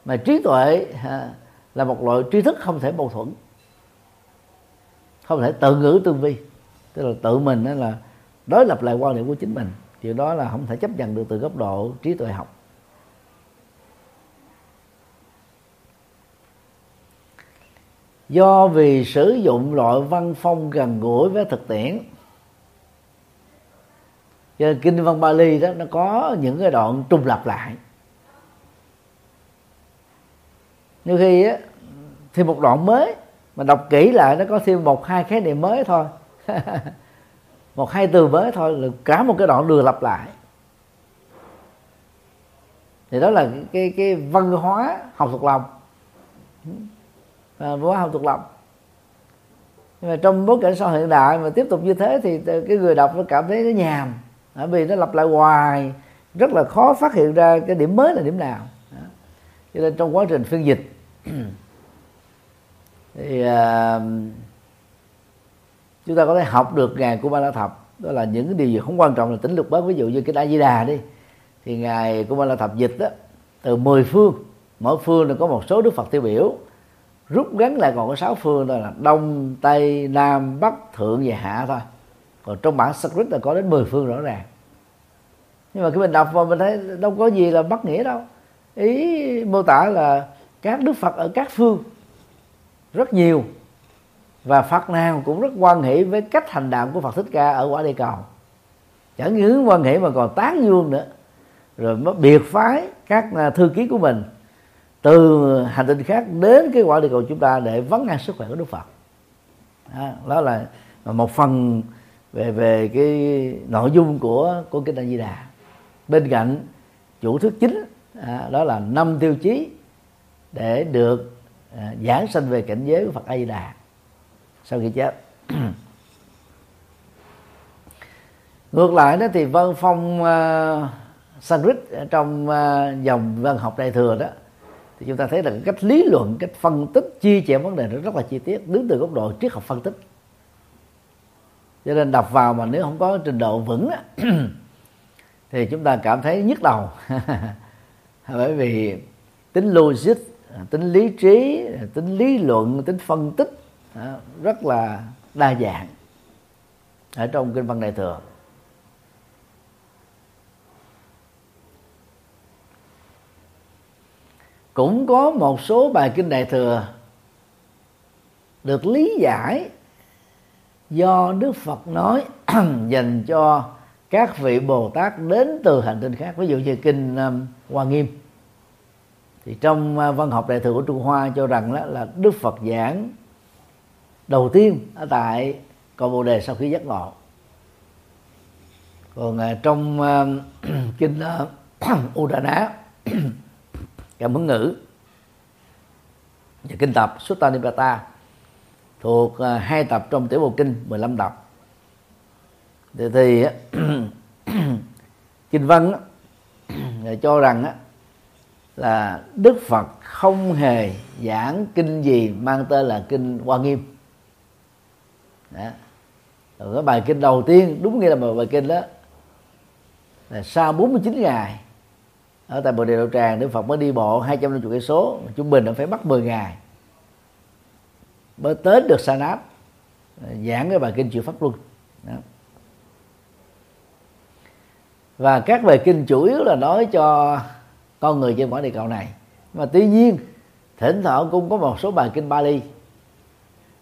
Mà trí tuệ à, là một loại tri thức không thể mâu thuẫn. Không thể tự ngữ tương vi. Tức là tự mình đó là đối lập lại quan điểm của chính mình điều đó là không thể chấp nhận được từ góc độ trí tuệ học. Do vì sử dụng loại văn phong gần gũi với thực tiễn, cho nên kinh văn Bali đó, nó có những cái đoạn trùng lặp lại. Như khi á, thêm một đoạn mới, mà đọc kỹ lại nó có thêm một, hai khái niệm mới thôi. một hai từ mới thôi là cả một cái đoạn đường lặp lại. Thì đó là cái cái văn hóa học thuộc lòng. Văn hóa học thuộc lòng. Nhưng mà trong bối cảnh xã hội hiện đại mà tiếp tục như thế thì cái người đọc nó cảm thấy nó nhàm. Bởi vì nó lặp lại hoài rất là khó phát hiện ra cái điểm mới là điểm nào. Cho nên trong quá trình phiên dịch thì uh, chúng ta có thể học được ngài của ba la thập đó là những cái điều gì không quan trọng là tính lục bát. Ví dụ như cái đại di đà đi, thì ngài của ba la thập dịch đó, từ 10 phương, mỗi phương là có một số đức phật tiêu biểu, rút ngắn lại còn có sáu phương đó là đông, tây, nam, bắc, thượng và hạ thôi. Còn trong bản Sanskrit là có đến 10 phương rõ ràng. Nhưng mà khi mình đọc vào mình thấy đâu có gì là bắt nghĩa đâu. Ý mô tả là các đức phật ở các phương rất nhiều và phật nào cũng rất quan hệ với cách hành đạo của phật thích ca ở quả địa cầu. Chẳng những quan hệ mà còn tán dương nữa. Rồi mới biệt phái các à, thư ký của mình từ hành tinh khác đến cái quả địa cầu chúng ta để vấn an sức khỏe của đức phật. À, đó là một phần về về cái nội dung của của kinh A Di Đà. Bên cạnh chủ thuyết chính à, đó là năm tiêu chí để được à, giảng sanh về cảnh giới của Phật A Di Đà sau khi chết. Ngược lại đó thì văn phong ờ, uh, Sanskrit trong uh, dòng văn học đại thừa đó thì chúng ta thấy là cách lý luận cách phân tích chia sẻ vấn đề nó rất là chi tiết đứng từ góc độ triết học phân tích. Cho nên đọc vào mà nếu không có trình độ vững thì chúng ta cảm thấy nhức đầu. Bởi vì tính logic tính lý trí tính lý luận tính phân tích rất là đa dạng ở trong kinh văn đại thừa. Cũng có một số bài kinh đại thừa được lý giải do đức phật nói dành cho các vị bồ tát đến từ hành tinh khác. Ví dụ như kinh um, hoa nghiêm. Thì trong uh, văn học đại thừa của trung hoa cho rằng đó là đức phật giảng đầu tiên ở tại cội bồ đề sau khi giác ngộ. Còn à, trong uh, kinh uh, udana cảm hứng ngữ và kinh tập Sutta Nipata thuộc uh, hai tập trong tiểu bộ kinh 15 tập. Thì, thì kinh văn cho rằng là đức phật không hề giảng kinh gì mang tên là kinh hoa nghiêm đó. Rồi cái bài kinh đầu tiên, đúng nghĩa là một bài kinh đó là sau 49 ngày, ở tại bồ đề đạo tràng, đức phật mới đi bộ 250 cây số, trung bình nó phải mất 10 ngày mới tới được sa nát à, giảng cái bài kinh chịu pháp luân. Đó. Và các bài kinh chủ yếu là nói cho con người trên quả địa cầu này. Mà tuy nhiên, thỉnh thoảng cũng có một số bài kinh Bali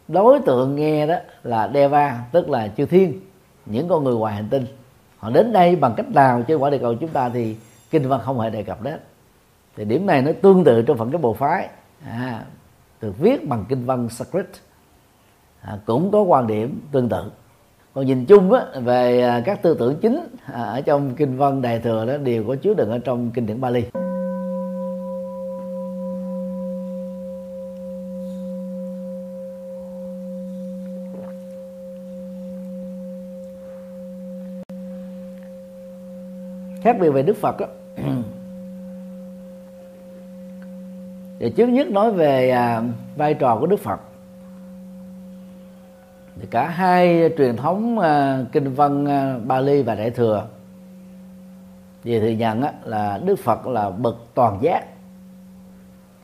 đối tượng nghe đó là Deva tức là chư thiên những con người ngoài hành tinh. Họ đến đây bằng cách nào? Trên quả địa cầu chúng ta thì kinh văn không hề đề cập đến. Thì điểm này nó tương tự trong phần cái bộ phái. À, được viết bằng kinh văn Sanskrit à, cũng có quan điểm tương tự. Còn nhìn chung á, về à, các tư tưởng chính à, ở trong kinh văn đại thừa đó đều có chứa đựng ở trong kinh điển Bali. Khác biệt về Đức Phật đó, thì trước nhất nói về à, vai trò của Đức Phật. Thì cả hai truyền thống à, kinh văn à, uh, Bali và Đại thừa thì thừa nhận á, là Đức Phật là bậc toàn giác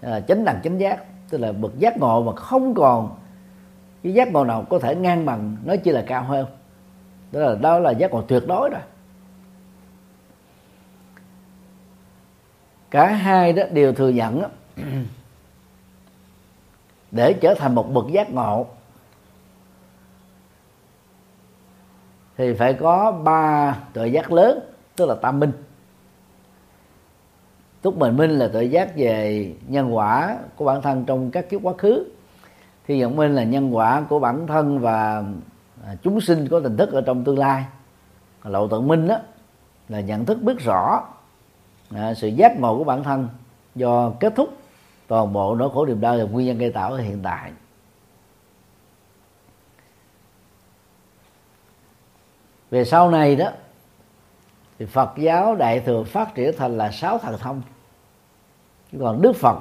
là chánh đẳng chánh giác tức là bậc giác ngộ mà không còn cái giác ngộ nào có thể ngang bằng nó chỉ là cao hơn. Đó là đó là giác ngộ tuyệt đối rồi. Cả hai đó đều thừa nhận đó, để trở thành một bậc giác ngộ. Thì phải có ba tuệ giác lớn tức là tam minh. Túc bình minh là tuệ giác về nhân quả của bản thân trong các kiếp quá khứ. Thì nhận minh là nhân quả của bản thân và à, chúng sinh có tình thức ở trong tương lai. Lộ tận minh đó là nhận thức biết rõ à, sự giác ngộ của bản thân do kết thúc toàn bộ nỗi khổ niềm đau là nguyên nhân gây tạo ở hiện tại. Về sau này đó thì Phật giáo đại thừa phát triển thành là sáu thần thông. Chứ còn Đức Phật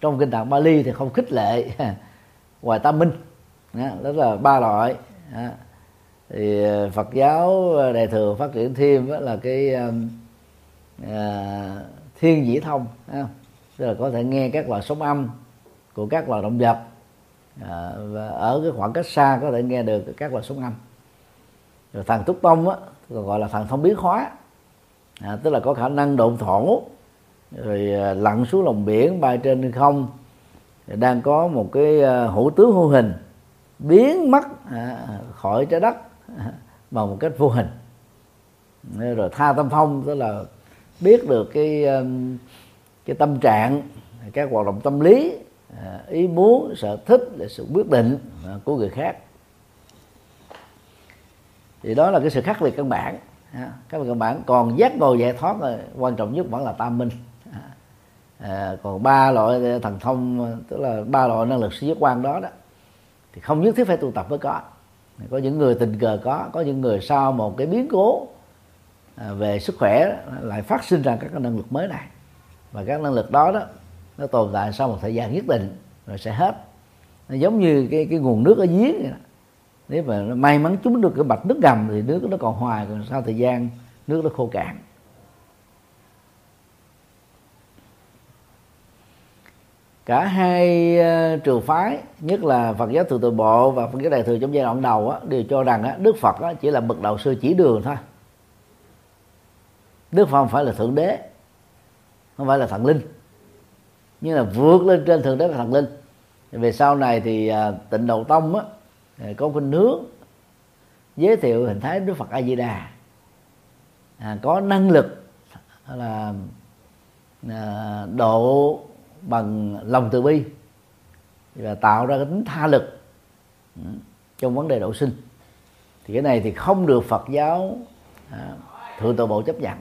trong kinh tạng Bali thì không khích lệ ngoài tam minh. Đó là ba loại. Thì Phật giáo đại thừa phát triển thêm là cái um, Ờ, thiên dĩ thông tức là có thể nghe các loại sóng âm của các loài động vật. À, và ở cái khoảng cách xa có thể nghe được các loại sóng âm. Rồi thần túc tông á còn gọi là thần thông biến hóa. À, tức là có khả năng độn thổ rồi lặn xuống lòng biển bay trên không. Đang có một cái hữu tướng hữu hình biến mất à, khỏi trái đất à, bằng một cách vô hình. Rồi tha tâm phong tức là biết được cái um, cái tâm trạng các hoạt động tâm lý à, ý muốn sở thích là sự quyết định à, của người khác. Thì đó là cái sự khác biệt căn bản à, các căn bản. Còn giác ngộ giải thoát là quan trọng nhất vẫn là tam minh à, còn ba loại thần thông tức là ba loại năng lực siêu giác quan đó đó thì không nhất thiết phải tu tập mới có. Có những người tình cờ có có những người sau một cái biến cố À, về sức khỏe lại phát sinh ra các năng lực mới này. Và các năng lực đó đó nó tồn tại sau một thời gian nhất định rồi sẽ hết. Nó giống như cái cái nguồn nước ở giếng vậy đó. nếu mà may mắn chúng được cái bạch nước ngầm thì nước nó còn hoài còn sau thời gian nước nó khô cạn. Cả hai uh, trường phái nhất là Phật giáo từ từ bộ và Phật giáo đại thừa trong giai đoạn đầu á, đều cho rằng á, Đức Phật á, chỉ là bậc đầu sư chỉ đường thôi. Đức Phật không phải là thượng đế không phải là thần linh. Nhưng là vượt lên trên thượng đế và thần linh. Về sau này thì à, tịnh độ tông á à, có khuynh hướng giới thiệu hình thái đức phật a di đà à, có năng lực là à, độ bằng lòng từ bi và tạo ra cái tính tha lực ừ, trong vấn đề độ sinh. Thì cái này thì không được phật giáo à, thượng tọa bộ chấp nhận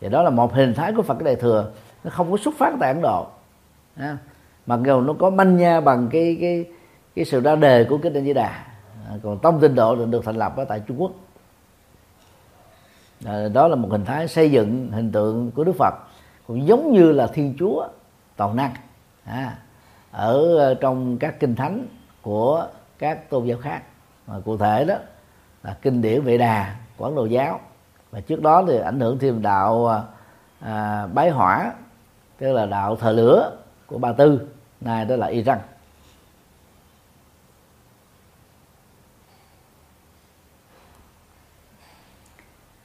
và đó là một hình thái của phật đại thừa. Nó không có xuất phát tại ấn độ. À, mặc dù nó có manh nha bằng cái cái cái sự ra đề của kinh di đà. À, còn tông tinh độ được, được thành lập ở tại trung quốc. À, đó là một hình thái xây dựng hình tượng của đức phật. Cũng giống như là thiên chúa toàn năng. À, ở ờ, trong các kinh thánh của các tôn giáo khác. Mà cụ thể đó là kinh điển vệ đà của ấn độ giáo và trước đó thì ảnh hưởng thêm đạo à, à, bái hỏa tức là đạo thờ lửa của ba tư nay đó là iran.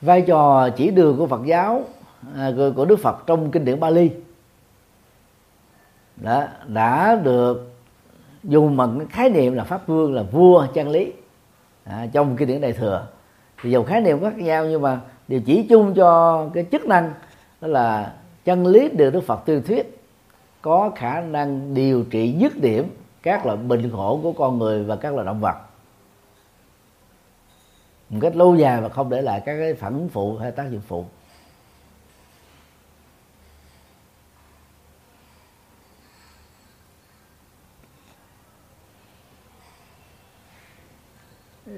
Vai trò chỉ đường của Phật giáo à, của Đức Phật trong kinh điển Bali đã đã được dùng bằng cái khái niệm là pháp vương là vua chân lý à, trong kinh điển đại thừa thì dầu khái niệm khác nhau, nhưng mà đều chỉ chung cho cái chức năng đó là chân lý được Đức Phật tuyên thuyết có khả năng điều trị dứt điểm các loại bệnh khổ của con người và các loài động vật. Một cách lâu dài và không để lại các cái phản ứng phụ hay tác dụng phụ.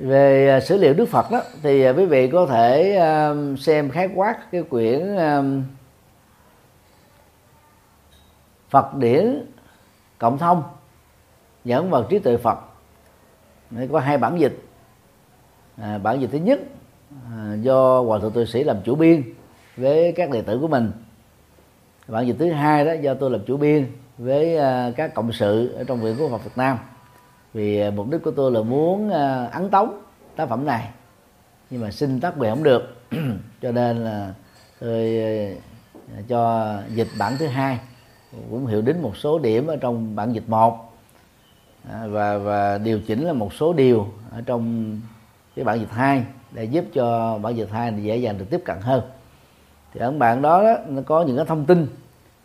Về à, sử liệu Đức Phật đó thì à, quý vị có thể à, xem khái quát cái quyển Phật điển cộng thông dẫn vào trí tuệ Phật. Đây có hai bản dịch. À, bản dịch thứ nhất à, do hòa thượng tu sĩ làm chủ biên với các đệ tử của mình. Bản dịch thứ hai đó do tôi làm chủ biên với à, các cộng sự ở trong viện của Phật Việt Nam vì à, mục đích của tôi là muốn à, ấn tống tác phẩm này. Nhưng mà xin tác quyền không được. Cho nên là tôi à, cho dịch bản thứ hai. Cũng hiểu đến một số điểm ở trong bản dịch một. Và và điều chỉnh là một số điều ở trong cái bản dịch hai để giúp cho bản dịch hai dễ dàng được tiếp cận hơn. Thì ở bản đó, đó nó có những cái thông tin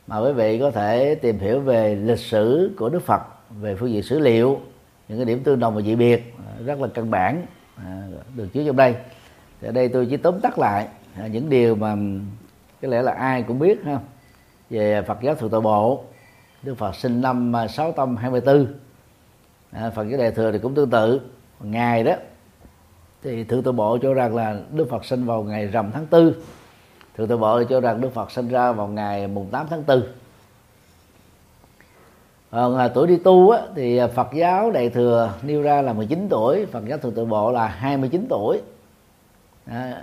mà quý vị có thể tìm hiểu về lịch sử của Đức Phật về phương diện sử liệu những cái điểm tương đồng và dị biệt à, rất là căn bản à, được chứa trong đây. Thì ở đây tôi chỉ tóm tắt lại à, những điều mà có lẽ là ai cũng biết ha về Phật giáo thượng tọa bộ. Đức Phật sinh năm 624 à, Phật giáo đại thừa thì cũng tương tự ngày đó. Thì thượng tọa bộ cho rằng là Đức Phật sinh vào ngày rằm tháng tư. Thượng tọa bộ cho rằng Đức Phật sinh ra vào ngày mùng 8 tháng 4 Ờ, còn à, tuổi đi tu á, thì à, Phật giáo đại thừa nêu ra là 19 tuổi Phật giáo thượng tự bộ là 29 tuổi. À,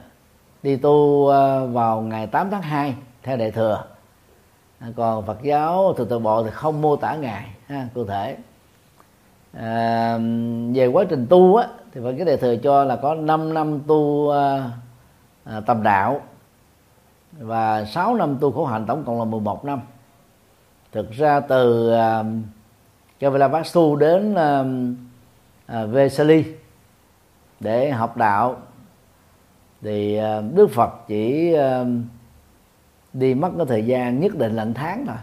đi tu à, vào ngày 8 tháng 2 theo đại thừa. À, còn Phật giáo thượng tự bộ thì không mô tả ngày ha, cụ thể. À, về quá trình tu á thì Phật giáo đại thừa cho là có 5 năm tu à, à, tầm đạo và 6 năm tu khổ hạnh tổng cộng là 11 năm thực ra từ um, uh, Kavilavastu đến uh, uh, Vesali để học đạo thì uh, Đức Phật chỉ uh, đi mất cái thời gian nhất định là tháng thôi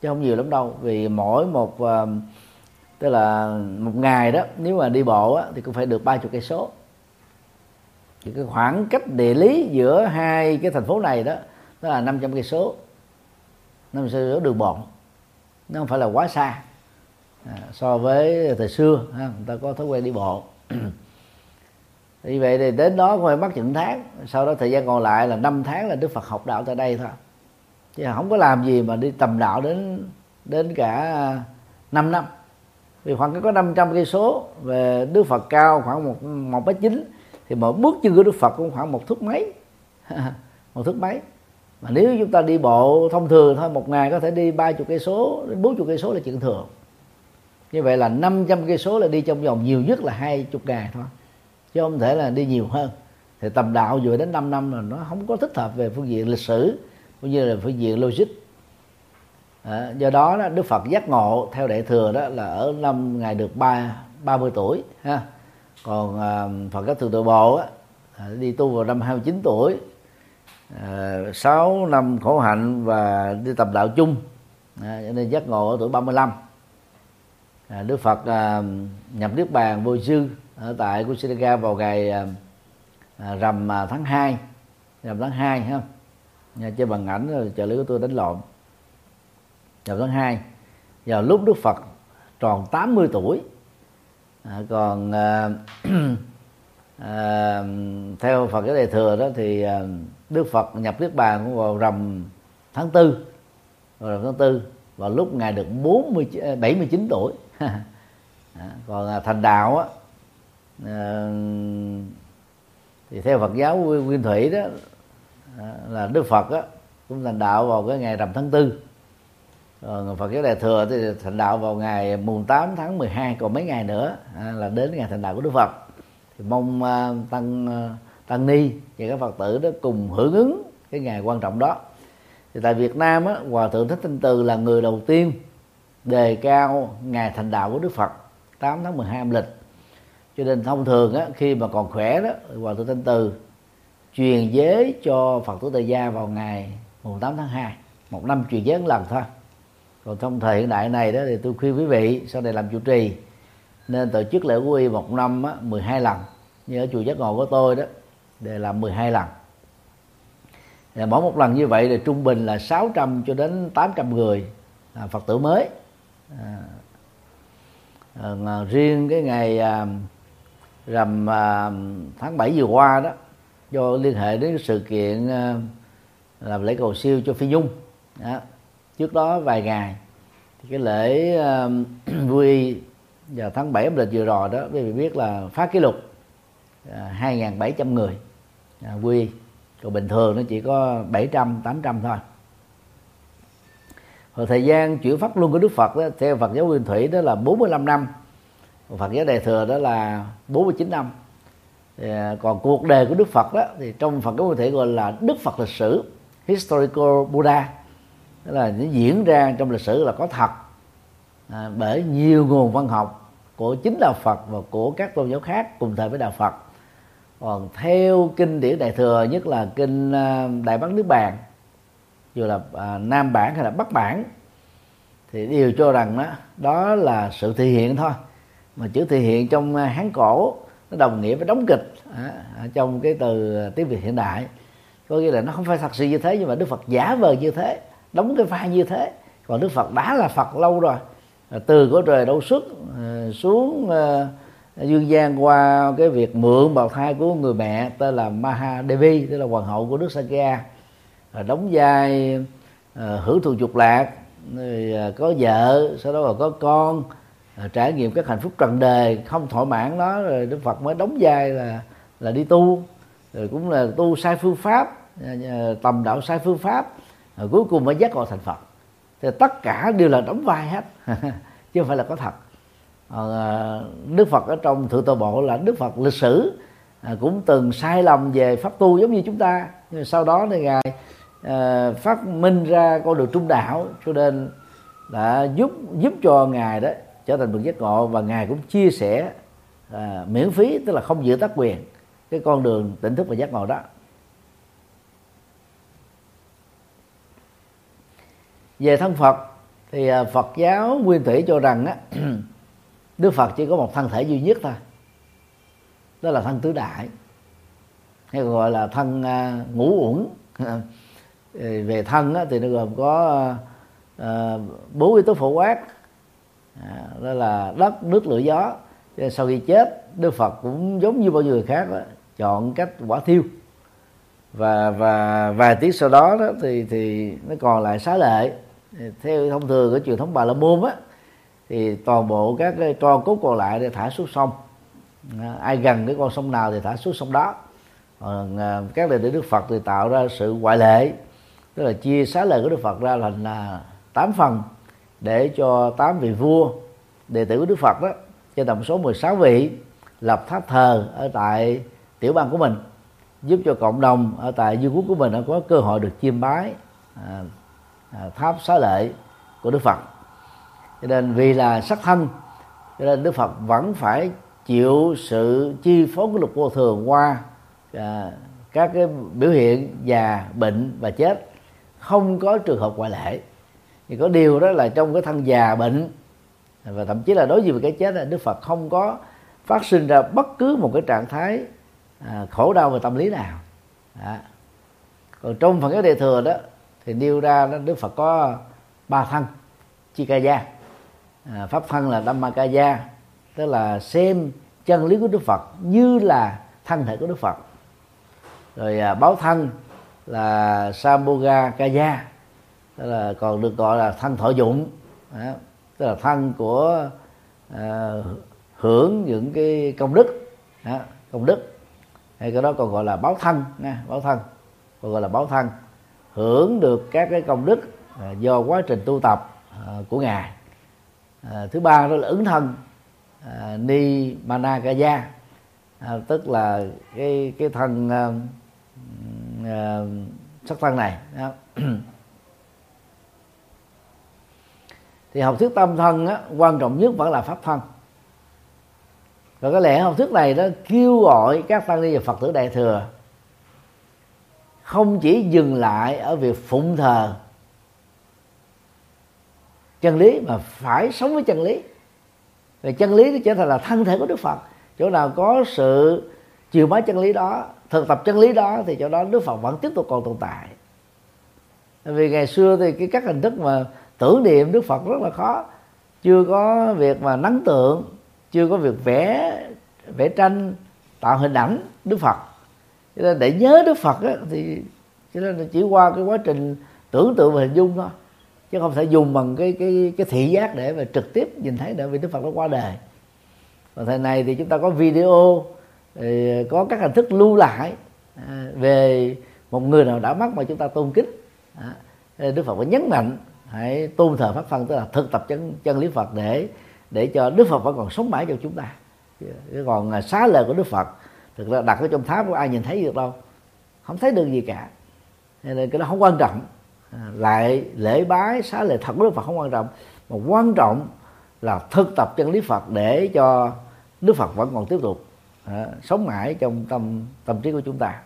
chứ không nhiều lắm đâu. Vì mỗi một uh, tức là một ngày đó nếu mà đi bộ á, thì cũng phải được ba chục cây số. Thì cái khoảng cách địa lý giữa hai cái thành phố này đó đó là 500 cây số nó sẽ rửa đường bộ nó không phải là quá xa. À, so với thời xưa ha, người ta có thói quen đi bộ. Vì vậy thì đến đó cũng phải mất những tháng. Sau đó thời gian còn lại là 5 tháng là Đức Phật học đạo tại đây thôi. Chứ không có làm gì mà đi tầm đạo đến đến cả 5 năm. Vì khoảng có 500 cây số về Đức Phật cao khoảng một một mét chín thì mỗi bước chân của Đức Phật cũng khoảng một thước mấy. Một thước mấy mà nếu chúng ta đi bộ thông thường thôi một ngày có thể đi ba chục cây số đến bốn chục cây số là chuyện thường. Như vậy là 500 cây số là đi trong vòng nhiều nhất là hai chục ngày thôi chứ không thể là đi nhiều hơn. Thì tầm đạo vừa đến 5 năm là nó không có thích hợp về phương diện lịch sử cũng như là phương diện logic. À, do đó, đó Đức Phật giác ngộ theo đại thừa đó là ở năm ngày được ba ba mươi tuổi ha. Còn à, Phật các thường tự bộ á, à, đi tu vào năm 29 tuổi Ờ, à, 6 năm khổ hạnh và đi tập đạo chung. À, cho nên giác ngộ ở tuổi 35 à, ờ, Đức Phật à, nhập Niết Bàn vô dư ở tại Kusinaga vào ngày à, rằm à, tháng 2 rằm tháng 2 ha. Nhà chơi bằng ảnh rồi trợ lý của tôi đánh lộn. Rằm tháng 2 vào lúc Đức Phật tròn 80 tuổi. À, còn à, à, theo Phật cái đề thừa đó thì à, Đức Phật nhập Niết Bàn vào rằm tháng tư. Vào rằm tháng tư vào lúc ngài được 40 79 à, tuổi. Còn à, thành đạo á à, thì theo Phật giáo Nguyên Thủy đó là Đức Phật á, cũng thành đạo vào cái ngày rằm tháng tư. Còn Phật giáo Đại thừa thì thành đạo vào ngày mùng 8 tháng 12 còn mấy ngày nữa là đến ngày thành đạo của Đức Phật. Thì mong tăng tăng ni và các Phật tử đó cùng hưởng ứng cái ngày quan trọng đó. Thì tại Việt Nam á, Hòa thượng Thích thanh Từ là người đầu tiên đề cao ngày thành đạo của Đức Phật 8 tháng 12 âm lịch. Cho nên thông thường á, khi mà còn khỏe đó Hòa thượng thanh Từ truyền giới cho Phật tử Tại gia vào ngày mùng 8 tháng 2 một năm truyền giới một lần thôi. Còn trong thời hiện đại này đó thì tôi khuyên quý vị sau này làm chủ trì nên tổ chức lễ quy một năm á, 12 lần. Như ở chùa giác ngộ của tôi đó để làm 12 lần. Và mỗi một lần như vậy thì trung bình là 600 cho đến 800 người à, Phật tử mới. À, à, riêng cái ngày à, rằm à, tháng 7 vừa qua đó do liên hệ đến sự kiện à, làm lễ cầu siêu cho Phi Nhung. Đó, trước đó vài ngày thì cái lễ à, vui vào tháng 7 âm lịch vừa rồi đó quý vị biết là phá kỷ lục à, 2.700 người. À, quy. Còn bình thường nó chỉ có 700 800 thôi. Rồi thời gian chuyển pháp luân của Đức Phật đó, theo Phật giáo Nguyên Thủy đó là 45 năm. Phật giáo Đại thừa đó là 49 năm. Thì, à, còn cuộc đời của Đức Phật đó thì trong Phật giáo Nguyên Thủy gọi là Đức Phật lịch sử historical Buddha. Tức là những diễn ra trong lịch sử là có thật. À, bởi nhiều nguồn văn học của chính đạo Phật và của các tôn giáo khác cùng thời với đạo Phật còn theo kinh điển đại thừa nhất là kinh à, đại bát nước bàn dù là à, nam bản hay là bắc bản thì đều cho rằng đó đó là sự thể hiện thôi. Mà chữ thể hiện trong à, hán cổ nó đồng nghĩa với đóng kịch à, trong cái từ à, tiếng việt hiện đại. Có nghĩa là nó không phải thật sự như thế nhưng mà đức phật giả vờ như thế đóng cái vai như thế. Còn đức phật đã là phật lâu rồi từ của trời đâu xuất xuống dương gian qua cái việc mượn bào thai của người mẹ tên là Mahadevi tức là hoàng hậu của nước Sakya. Đóng vai ờ, hưởng thụ dục lạc ờ, có vợ, sau đó là có con. Trải nghiệm các hạnh phúc trần đời, không thỏa mãn đó rồi Đức Phật mới đóng vai là là đi tu. Rồi cũng là tu sai phương pháp ờ, tầm đạo sai phương pháp. Rồi cuối cùng mới giác ngộ thành Phật. Thì tất cả đều là đóng vai hết, chứ không phải là có thật. Ờ, đức phật ở trong thượng tọa bộ là đức phật lịch sử. À, cũng từng sai lầm về pháp tu giống như chúng ta. Nhưng sau đó thì ngài ờ, phát minh ra con đường trung đạo cho nên đã giúp giúp cho ngài đó trở thành bậc giác ngộ và ngài cũng chia sẻ à, miễn phí tức là không giữ tác quyền cái con đường tỉnh thức và giác ngộ đó. Về thân Phật thì à, Phật giáo nguyên thủy cho rằng á, Đức Phật chỉ có một thân thể duy nhất thôi. Đó là thân tứ đại. Hay gọi là thân uh, ngũ uẩn. Về thân á, thì nó gồm có uh, bốn yếu tố phổ quát. À, đó là đất nước lửa gió. Sau khi chết Đức Phật cũng giống như bao nhiêu người khác đó, chọn cách quả thiêu. Và và vài tiếng sau đó, đó thì thì nó còn lại xá lệ. Theo thông thường của truyền thống bà la môn á thì toàn bộ các cái con cốt còn lại để thả xuống sông. À, ai gần cái con sông nào thì thả xuống sông đó. Còn các đệ tử đức phật thì tạo ra sự ngoại lệ tức là chia xá lời của đức phật ra thành là tám phần để cho tám vị vua đệ tử của đức phật đó cho tổng số 16 vị lập tháp thờ ở tại tiểu bang của mình giúp cho cộng đồng ở tại dương quốc của mình có cơ hội được chiêm bái à, à, tháp xá lệ của đức phật cho nên vì là sắc thân cho nên đức phật vẫn phải chịu sự chi phối của luật vô thường qua à, các cái biểu hiện già bệnh và chết. Không có trường hợp ngoại lệ. Thì có điều đó là trong cái thân già bệnh và thậm chí là đối với cái chết là đức phật không có phát sinh ra bất cứ một cái trạng thái à, khổ đau về tâm lý nào. Đó. còn trong phần cái đề thừa đó thì nêu ra đó đức phật có ba thân chi kaya à, pháp thân là Dhammakaya tức là xem chân lý của Đức Phật như là thân thể của Đức Phật. Rồi à, báo thân là Samboga Kaya tức là còn được gọi là thân thọ dụng. À, tức là thân của à, hưởng những cái công đức. À, công đức. Hay cái đó còn gọi là báo thân nha báo thân. Còn gọi là báo thân. Hưởng được các cái công đức à, do quá trình tu tập à, của ngài à, thứ ba đó là ứng thân à, ni manakaya à, tức là cái cái thân à, à, sắc thân này đó. thì học thuyết tâm thân á, quan trọng nhất vẫn là pháp thân và có lẽ học thuyết này đó kêu gọi các tăng ni và phật tử đại thừa không chỉ dừng lại ở việc phụng thờ chân lý mà phải sống với chân lý. Về chân lý nó trở thành là thân thể của đức phật. Chỗ nào có sự chiều bái chân lý đó thực tập chân lý đó thì chỗ đó đức phật vẫn tiếp tục còn tồn tại vì ngày xưa thì cái các hình thức mà tưởng niệm đức phật rất là khó. Chưa có việc mà nắng tượng chưa có việc vẽ vẽ tranh tạo hình ảnh đức phật. Cho nên để nhớ đức phật á, thì cho nên chỉ qua cái quá trình tưởng tượng và hình dung thôi chứ không thể dùng bằng cái cái cái thị giác để mà trực tiếp nhìn thấy được vì đức phật đã qua đời. Và thời này thì chúng ta có video có các hình thức lưu lại à, về một người nào đã mất mà chúng ta tôn kính. À, đức phật phải nhấn mạnh, hãy tôn thờ pháp thân, tức là thực tập chân chân lý phật để để cho đức phật vẫn còn sống mãi cho chúng ta. Còn xá lời của đức phật, thực ra đặt ở trong tháp của ai nhìn thấy được đâu? Không thấy được gì cả. Nên cái đó không quan trọng. À, lại lễ bái xá lệ thật của đức phật không quan trọng. Mà quan trọng là thực tập chân lý phật để cho đức phật vẫn còn tiếp tục à, sống mãi trong tâm tâm trí của chúng ta.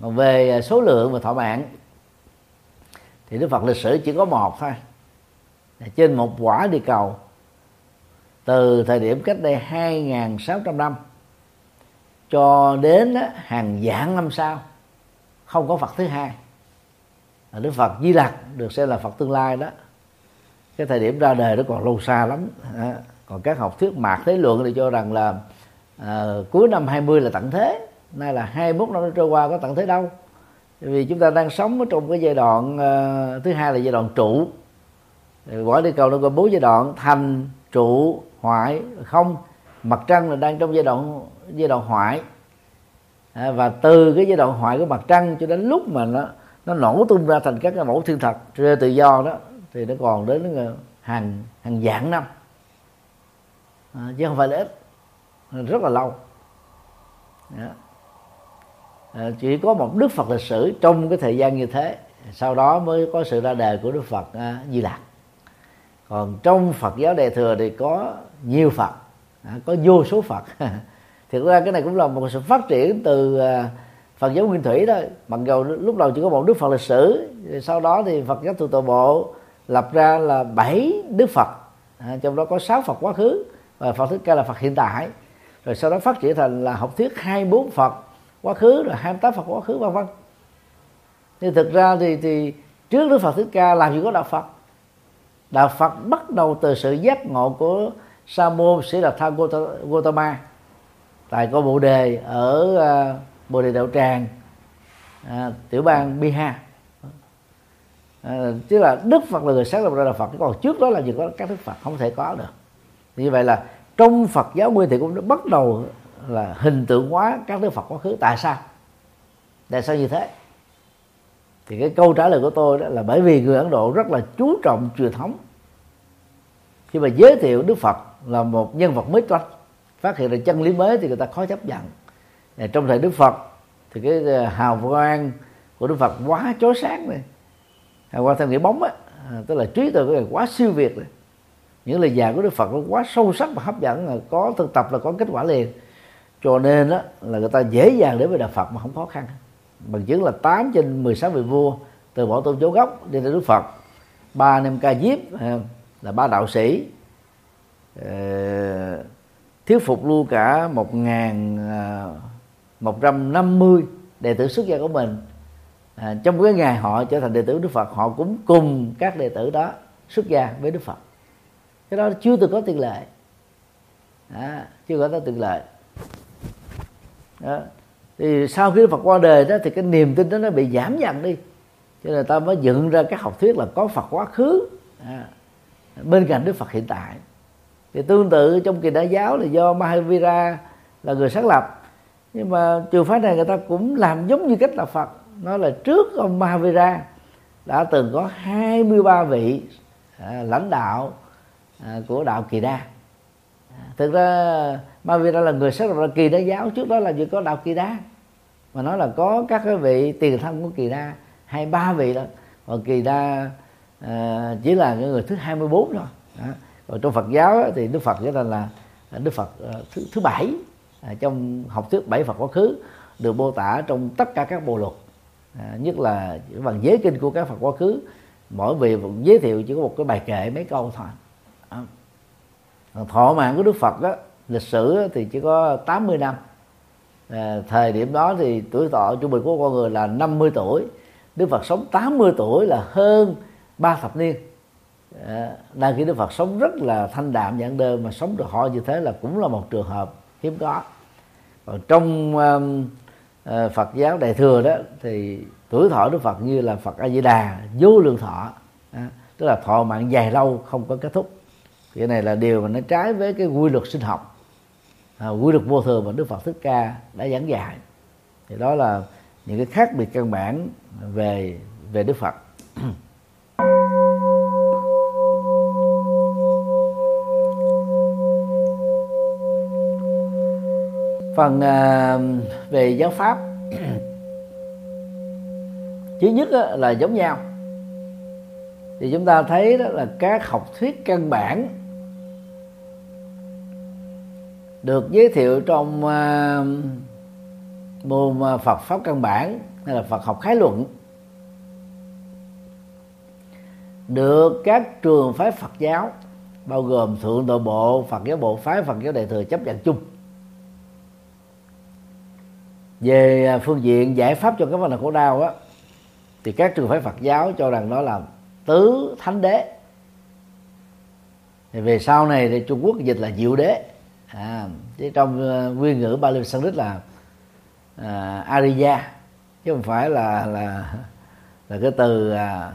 Còn về số lượng và thọ mạng thì đức phật lịch sử chỉ có một thôi. Trên một quả địa cầu từ thời điểm cách đây 2.600 năm cho đến hàng vạn năm sau không có Phật thứ hai. Đức Phật Di Lặc được xem là Phật tương lai đó. Cái thời điểm ra đời nó còn lâu xa lắm. Còn các học thuyết mạt thế luận thì cho rằng là à, cuối năm 20 là tận thế. Nay là 21 năm nó trôi qua có tận thế đâu. Vì chúng ta đang sống ở trong cái giai đoạn à, thứ hai là giai đoạn trụ. Gọi đi cầu nó có bốn giai đoạn thành trụ hoại không. Mặt trăng là đang trong giai đoạn giai đoạn hoại. À, và từ cái giai đoạn hoại của mặt trăng cho đến lúc mà nó nó nổ tung ra thành các cái mẫu thiên thật. Rơi tự do đó thì nó còn đến ờ, hàng hàng vạn năm. À, chứ không phải là ít rất là lâu. À, chỉ có một đức phật lịch sử trong cái thời gian như thế sau đó mới có sự ra đời của đức phật à, di lặc. Còn trong phật giáo đại thừa thì có nhiều phật à, có vô số phật. Thực ra cái này cũng là một sự phát triển từ à, phật giáo nguyên thủy đó mặc dù lúc đầu chỉ có một đức phật lịch sử sau đó thì phật giáo từ tổ bộ lập ra là bảy đức phật. À, trong đó có sáu phật quá khứ và phật thích ca là phật hiện tại. Rồi sau đó phát triển thành là học thuyết hai bốn phật quá khứ rồi hai tám phật quá khứ vân vân. Thì thực ra thì thì trước đức phật thích ca làm gì có đạo phật? Đạo phật bắt đầu từ sự giác ngộ của sa môn sĩ là tha gotama tại có bộ đề ở à, bồ đề đạo tràng à, tiểu bang bihar. À, chứ là đức phật là người sáng lập ra là phật còn trước đó là gì có các đức phật không thể có được. Như vậy là trong phật giáo nguyên thì cũng đã bắt đầu là hình tượng hóa các đức phật quá khứ. Tại sao? Tại sao như thế? Thì cái câu trả lời của tôi đó là bởi vì người ấn độ rất là chú trọng truyền thống. Khi mà giới thiệu đức phật là một nhân vật mới toanh phát hiện ra chân lý mới thì người ta khó chấp nhận trong thời đức phật, thì cái ờ, hào quang của đức phật quá chói sáng này hào quang theo nghĩa bóng á à, tức là trí tuệ của ngài quá siêu việt này những lời dạy của đức phật nó quá sâu sắc và hấp dẫn, là có thực tập là có kết quả liền. Cho nên đó là người ta dễ dàng đến với đạo phật mà không khó khăn. Bằng chứng là 8 trên 16 vị vua từ bỏ tôn giáo gốc đi đến đức phật. Ba anh em ca diếp à, là ba đạo sĩ ờ, thuyết phục luôn cả một ngàn à, à, một trăm năm mươi đệ tử xuất gia của mình. À, trong cái ngày họ trở thành đệ tử đức phật họ cũng cùng các đệ tử đó xuất gia với đức phật. Cái đó chưa từng có tiền lệ. À, chưa có tiền lệ. Đó. thì sau khi đức phật qua đời đó thì cái niềm tin đó nó bị giảm dần đi. Cho nên ta mới dựng ra các học thuyết là có phật quá khứ. À, bên cạnh đức phật hiện tại. Thì tương tự trong kỳ đại giáo là do Mahavira là người sáng lập nhưng mà trường phái này người ta cũng làm giống như cách là Phật. Nó là trước ông Mahavira đã từng có 23 vị à, lãnh đạo à, của đạo Kỳ Đa. À, thực ra Mahavira là người sáng lập ra Kỳ Đa giáo trước đó là chỉ có đạo Kỳ Đa. Mà nói là có các cái vị tiền thân của Kỳ Đa hai ba vị đó. Còn Kỳ Đa à, chỉ là người thứ 24 thôi. Đó. còn trong Phật giáo thì Đức Phật trở thành là Đức Phật à, thứ thứ bảy à, trong học thuyết bảy Phật quá khứ được mô tả trong tất cả các bộ luật. À, nhất là bằng giới kinh của các Phật quá khứ mỗi vị giới thiệu chỉ có một cái bài kệ mấy câu thôi. À. thọ mạng của Đức Phật đó lịch sử thì chỉ có 80 năm. À, thời điểm đó thì tuổi thọ trung bình của con người là 50 tuổi Đức Phật sống 80 tuổi là hơn ba thập niên. À, đang khi Đức Phật sống rất là thanh đạm giản đơn mà sống được họ như thế là cũng là một trường hợp hiếm có. Còn trong um, uh, Phật giáo đại thừa đó thì tuổi thọ Đức Phật như là Phật A Di Đà vô lượng thọ à, tức là thọ mạng dài lâu không có kết thúc. Cái này là điều mà nó trái với cái quy luật sinh học. À, quy luật vô thường mà Đức Phật Thích Ca đã giảng dạy. Thì đó là những cái khác biệt căn bản về về Đức Phật. phần à, về giáo pháp. Thứ nhất là giống nhau. Thì chúng ta thấy đó là các học thuyết căn bản được giới thiệu trong à, môn à, Phật pháp căn bản hay là Phật học khái luận. Được các trường phái Phật giáo, bao gồm thượng tọa bộ, Phật giáo bộ phái, Phật giáo đại thừa chấp nhận chung về à, phương diện giải pháp cho cái vấn đề khổ đau á thì các trường phái Phật giáo cho rằng đó là tứ thánh đế. Thì về sau này thì Trung Quốc dịch là diệu đế. À, chứ trong uh, nguyên ngữ Bali Sanskrit là à, uh, Ariya chứ không phải là là là cái từ uh,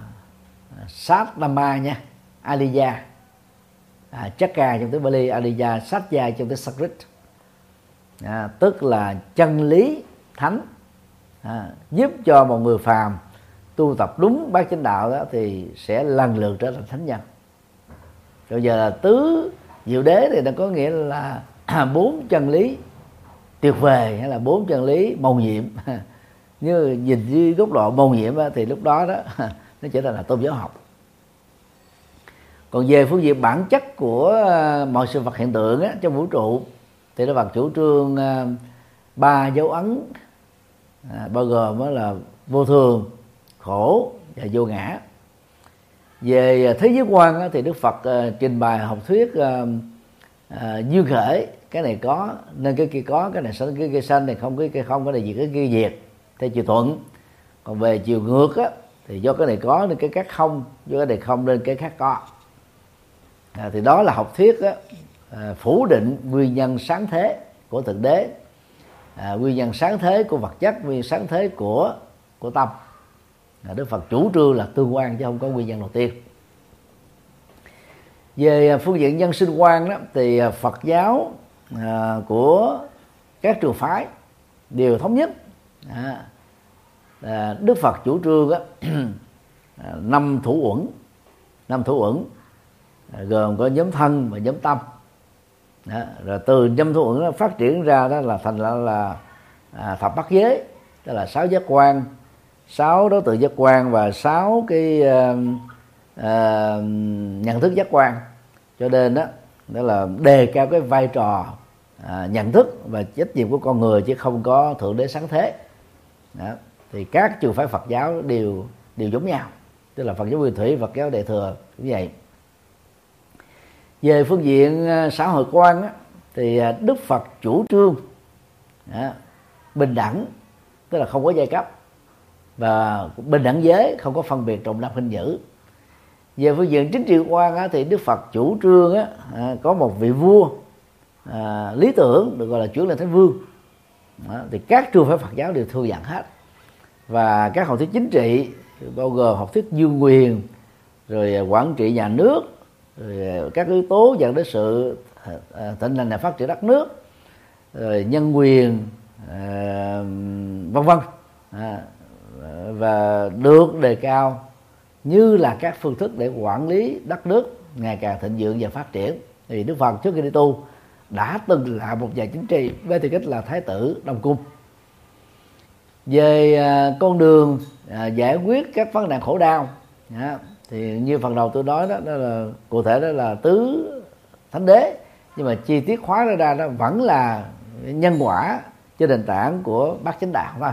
sát nama nha Aliya à, Chakra trong tiếng Bali Aliya Satya trong tiếng Sanskrit. À, tức là chân lý thánh à, giúp cho một người phàm tu tập đúng bát chánh đạo đó thì sẽ lần lượt trở thành thánh nhân. Bây giờ là tứ diệu đế thì nó có nghĩa là bốn chân lý tuyệt vời hay là bốn chân lý mầu nhiệm. Như nhìn dưới góc độ mầu nhiệm thì lúc đó đó nó trở thành là tôn giáo học. Còn về phương diện bản chất của à, mọi sự vật hiện tượng á, trong vũ trụ thì nó bằng chủ trương à, ba dấu ấn à, bao gồm đó là vô thường khổ và vô ngã. Về à, thế giới quan thì đức phật uh, trình bày học thuyết à, uh, uh, duyên khởi cái này có nên cái kia có cái này sanh cái kia sanh này không cái kia không cái này gì cái kia diệt. Theo chiều thuận. Còn về chiều ngược á, thì do cái này có nên cái khác không do cái này không nên cái khác có. À, thì đó là học thuyết á, à, phủ định nguyên nhân sáng thế của thượng đế à, nguyên nhân sáng thế của vật chất nguyên nhân sáng thế của của tâm. À, đức phật chủ trương là tương quan chứ không có nguyên nhân đầu tiên. Về à, phương diện nhân sinh quan đó thì à, phật giáo à, của các trường phái đều thống nhất. À, à, đức phật chủ trương đó, à, năm thủ uẩn. Năm thủ uẩn à, gồm có nhóm thân và nhóm tâm đó, rồi từ nhâm thủ uẩn nó phát triển ra đó là thành là, là à, thập bát giới tức là sáu giác quan sáu đối tượng giác quan và sáu cái uh, uh, nhận thức giác quan cho nên đó đó là đề cao cái vai trò à, nhận thức và trách nhiệm của con người chứ không có thượng đế sáng thế đó. thì các trường phái Phật giáo đều đều giống nhau tức là Phật giáo Nguyên Thủy Phật giáo Đại thừa cũng vậy về phương diện ờ, xã hội quan á, thì ờ, Đức Phật chủ trương bình đẳng tức là không có giai cấp và bình đẳng giới không có phân biệt trọng nam hình dữ. Về phương diện chính trị quan á, thì đức phật chủ trương á, à, có một vị vua à, lý tưởng được gọi là chuyển lên thánh vương. Đó, thì các trường phái phật giáo đều thừa nhận hết. Và các học thuyết chính trị bao gồm học thuyết dương quyền rồi à, quản trị nhà nước rồi ờ, các yếu tố dẫn đến sự ờ, ờ, thịnh hành và phát triển đất nước, rồi nhân quyền vân vân à, và được đề cao như là các phương thức để quản lý đất nước ngày càng thịnh vượng và phát triển. Thì đức phật trước khi đi tu đã từng là một nhà chính trị với tư cách là thái tử đông cung. Về con đường à, giải quyết các vấn nạn khổ đau à, thì như phần đầu tôi nói đó, đó là cụ thể đó là tứ thánh đế nhưng mà chi tiết khóa ra ra đó vẫn là nhân quả trên nền tảng của bát chánh đạo thôi.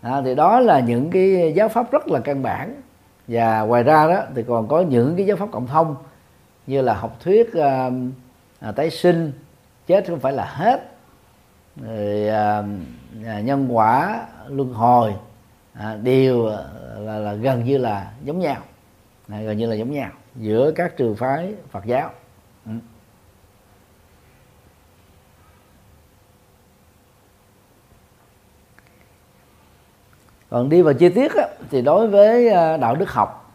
À, thì đó là những cái giáo pháp rất là căn bản. Và ngoài ra đó thì còn có những cái giáo pháp cộng thông như là học thuyết uh, à, tái sinh chết không phải là hết rồi à, à nhân quả luân hồi à, đều à, là, là gần như là giống nhau. À, gần như là giống nhau. Giữa các trường phái Phật giáo. Ừ. còn đi vào chi tiết á, thì đối với à, đạo đức học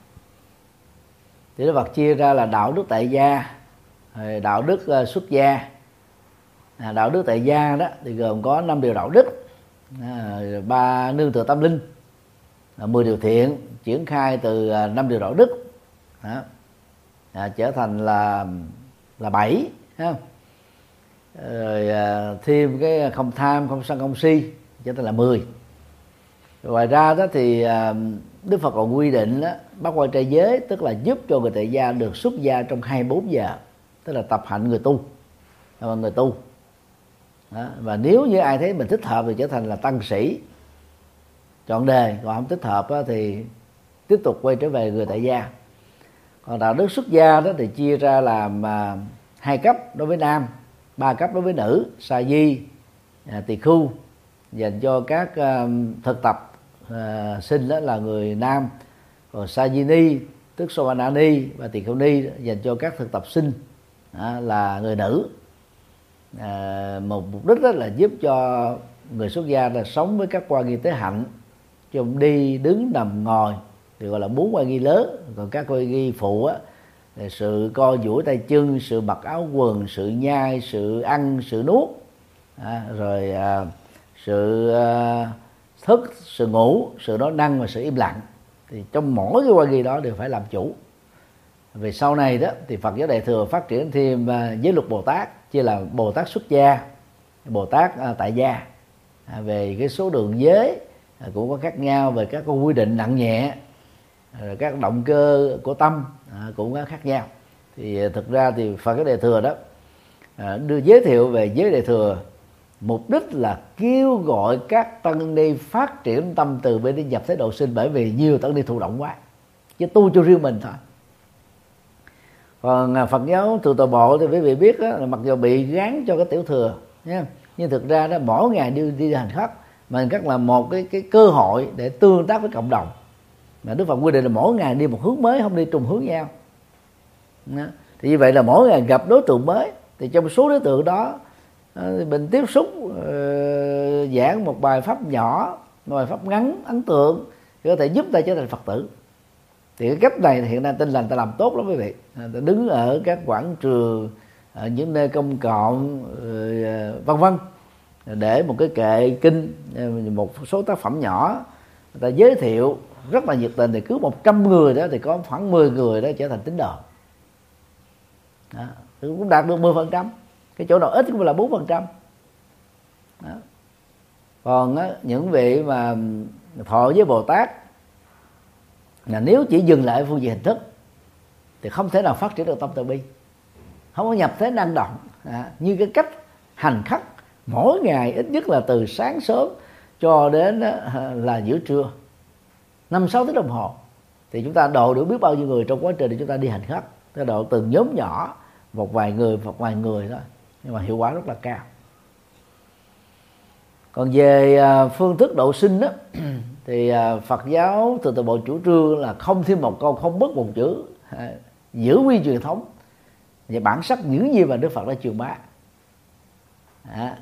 thì Đức Phật chia ra là đạo đức tại gia đạo đức à, xuất gia. Đạo đức tại gia đó thì gồm có năm điều đạo đức. Ba nương tựa tâm linh mười điều thiện triển khai từ à, năm điều đạo đức đó. À, trở thành là là bảy ha. rồi à, thêm cái không tham không sân không si trở thành là mười ngoài ra đó thì à, đức phật còn quy định đó, bắt quan trai giới tức là giúp cho người tại gia được xuất gia trong 24 giờ tức là tập hạnh người tu à, người tu đó. và nếu như ai thấy mình thích hợp thì trở thành là tăng sĩ chọn đề còn không thích hợp thì tiếp tục quay trở về người tại gia. Còn đạo đức xuất gia đó thì chia ra làm à, hai cấp đối với nam ba cấp đối với nữ sa di à, tỳ khu dành cho các à, thực tập à, sinh đó là người nam. Còn sa di ni tức Sovanani và tỳ kheo ni dành cho các thực tập sinh à, là người nữ. À, một mục đích đó là giúp cho người xuất gia là sống với các quan nghi tế hạnh trong đi đứng nằm ngồi. Thì gọi là bốn quan nghi lớn. Còn các quan nghi phụ á là sự co duỗi tay chân sự mặc áo quần sự nhai sự ăn sự nuốt. À, rồi à, sự à, thức sự ngủ sự nói năng và sự im lặng. Thì trong mỗi cái quan nghi đó đều phải làm chủ. Về sau này đó thì Phật giáo Đại thừa phát triển thêm à, giới luật Bồ Tát chia là Bồ Tát xuất gia Bồ Tát à, tại gia. À, về cái số đường giới À, cũng có khác nhau về các quy định nặng nhẹ à, rồi các động cơ của tâm à, cũng có khác nhau thì thực ra thì Phật cái đề thừa đó đưa giới thiệu về giới đề thừa mục đích là kêu gọi các tăng ni phát triển tâm từ bên đi nhập thế độ sinh bởi vì nhiều tăng ni thụ động quá chứ tu cho riêng mình thôi. Còn Phật giáo từ tòa bộ thì quý vị biết đó, là mặc dù bị gán cho cái tiểu thừa nha nhưng thực ra đó mỗi ngày đi đi hành khất mà khất là một cái cái cơ hội để tương tác với cộng đồng. Mà Đức Phật quy định là mỗi ngày đi một hướng mới không đi trùng hướng nhau. Đó. thì như vậy là mỗi ngày gặp đối tượng mới thì trong số đối tượng đó ờ, mình tiếp xúc uh, giảng một bài pháp nhỏ một bài pháp ngắn ấn tượng thì có thể giúp ta trở thành phật tử. Thì cái cách này hiện nay tin lành ta làm tốt lắm quý vị. Ta đứng ở các quảng trường ở những nơi công cộng ờ, vân vân để một cái kệ kinh một số tác phẩm nhỏ người ta giới thiệu rất là nhiệt tình thì cứ 100 người đó thì có khoảng 10 người đó trở thành tín đồ. Đó, cũng đạt được 10 phần trăm. Cái chỗ nào ít cũng là bốn phần trăm. Còn á, những vị mà thọ với bồ tát là nếu chỉ dừng lại phương diện hình thức thì không thể nào phát triển được tâm từ bi. Không có nhập thế năng động. À, như cái cách hành khắc mỗi ngày ít nhất là từ sáng sớm cho đến là giữa trưa. Năm sáu tiếng đồng hồ. Thì chúng ta độ được biết bao nhiêu người trong quá trình để chúng ta đi hành khất, ta độ từng nhóm nhỏ một vài người một vài người thôi. Nhưng mà hiệu quả rất là cao. Còn về à, phương thức độ sinh đó thì à, Phật giáo từ từ bộ chủ trương là không thêm một câu không mất một chữ à, giữ nguyên truyền thống. Và bản sắc những gì mà Đức Phật đã truyền bá? À.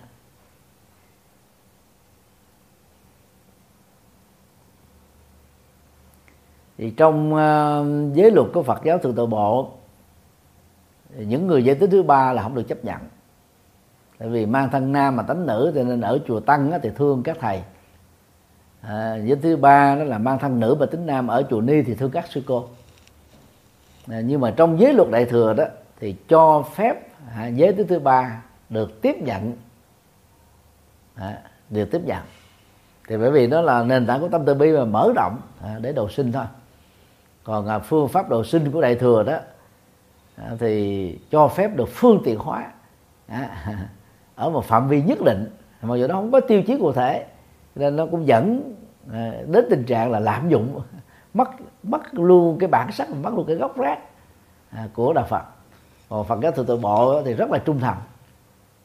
thì trong uh, giới luật của Phật giáo thượng từ bộ những người giới tính thứ ba là không được chấp nhận. Tại vì mang thân nam mà tánh nữ cho nên ở chùa tăng thì thương các thầy. À, giới thứ ba đó là mang thân nữ và tính nam ở chùa ni thì thương các sư cô. À, nhưng mà trong giới luật đại thừa đó thì cho phép à, giới thứ thứ ba được tiếp nhận. À, được tiếp nhận. Thì bởi vì đó là nền tảng của tâm từ bi mà mở rộng à, để đầu sinh thôi còn à, phương pháp đầu sinh của đại thừa đó à, thì cho phép được phương tiện hóa. À, ở một phạm vi nhất định mà giờ đó không có tiêu chí cụ thể nên nó cũng dẫn đến tình trạng là lạm dụng mất mất luôn cái bản sắc mất luôn cái gốc rác của đạo Phật. Còn Phật giáo thượng tự bộ thì rất là trung thành.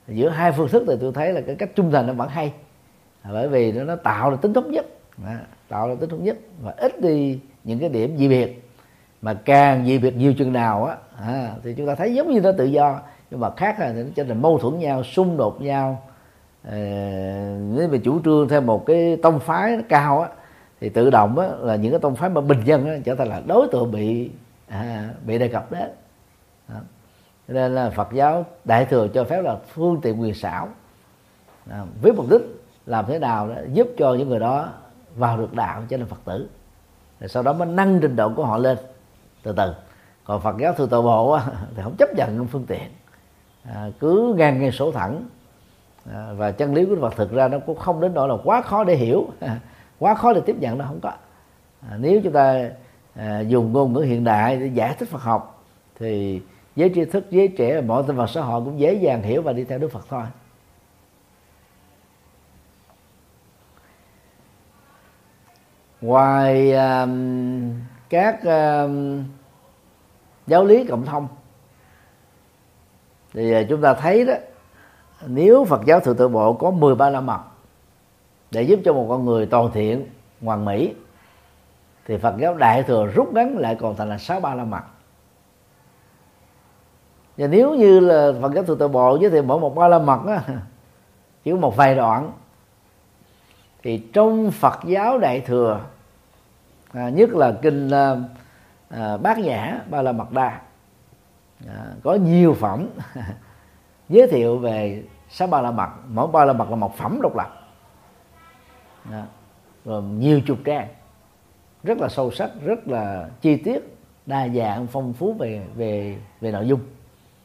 Giữa hai phương thức thì tôi thấy là cái cách trung thành nó vẫn hay. Bởi vì nó, nó tạo ra tính thống nhất. Tạo ra tính thống nhất. Và ít đi những cái điểm dị biệt. Mà càng dị biệt nhiều chừng nào á à, thì chúng ta thấy giống như nó tự do. Nhưng mà khác là nó trở thành mâu thuẫn nhau xung đột nhau. À, nếu mà chủ trương theo một cái tông phái cao á thì tự động á, là những cái tông phái mà bình dân á, trở thành là đối tượng bị à, bị đề cập đấy à. nên là Phật giáo đại thừa cho phép là phương tiện quyền xảo. À, với mục đích làm thế nào đó giúp cho những người đó vào được đạo cho nên Phật tử rồi sau đó mới nâng trình độ của họ lên. Từ từ. Còn Phật giáo thừa tự bộ á, thì không chấp nhận phương tiện. À, cứ ngang ngang số thẳng. À, và chân lý của Phật thực ra nó cũng không đến nỗi là quá khó để hiểu. À, quá khó để tiếp nhận nó không có. À, nếu chúng ta à, dùng ngôn ngữ hiện đại để giải thích Phật học thì giới tri thức giới trẻ mọi sinh vật xã hội cũng dễ dàng hiểu và đi theo Đức Phật thôi. Ngoài uh, các uh, giáo lý cộng thông thì ờ, chúng ta thấy đó nếu Phật giáo thượng tự bộ có 13 la mật để giúp cho một con người toàn thiện hoàn mỹ thì Phật giáo đại thừa rút ngắn lại còn thành là sáu ba la mật. Và nếu như là Phật giáo thượng tự bộ với thì mỗi một ba la mật á chỉ có một vài đoạn thì trong Phật giáo đại thừa à, nhất là kinh à, à, bát nhã ba la mật đa. À, có nhiều phẩm giới thiệu về sáu ba la mật. Mỗi ba la mật là một phẩm độc lập. À, rồi nhiều chục trang. Rất là sâu sắc rất là chi tiết đa dạng phong phú về về về nội dung.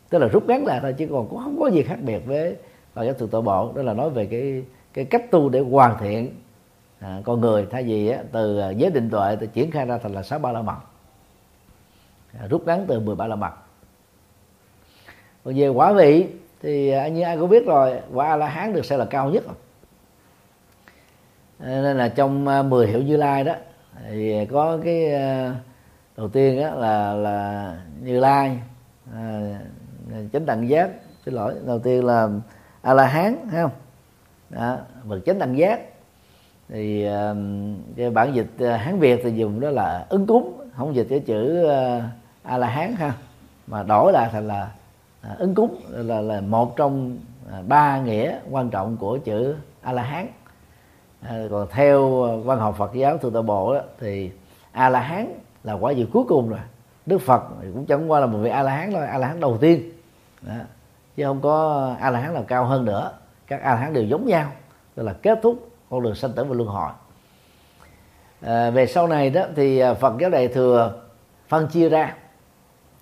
Tức là rút ngắn lại thôi chứ còn cũng không có gì khác biệt với bài giáo thượng tội bộ. Đó là nói về cái cái cách tu để hoàn thiện à, con người thay vì á, từ à, giới định tuệ thì triển khai ra thành là sáu ba la mật. À, rút ngắn từ 13 la mật. Còn về quả vị thì à, như ai cũng biết rồi quả a la hán được xem là cao nhất. À, nên là trong 10 hiệu như lai đó thì có cái à, đầu tiên đó là là như lai à, chánh đẳng giác xin lỗi đầu tiên là a la hán thấy không? Đó, vật chánh đẳng giác thì um, cái bản dịch ờ, hán việt thì dùng đó là ứng cúng không dịch cái chữ ờ, a la hán ha mà đổi lại thành là à, ứng cúng là là một trong à, ba nghĩa quan trọng của chữ a la hán à, còn theo ờ, văn học Phật giáo thượng tọa bộ đó, thì a la hán là quả vị cuối cùng rồi. Đức Phật cũng chẳng qua là một vị a la hán thôi a la hán đầu tiên. Đó. chứ không có a la hán nào cao hơn nữa. Các a la hán đều giống nhau tức là kết thúc con đường sanh tử và luân hồi. À, về sau này đó thì à, Phật giáo đại thừa phân chia ra.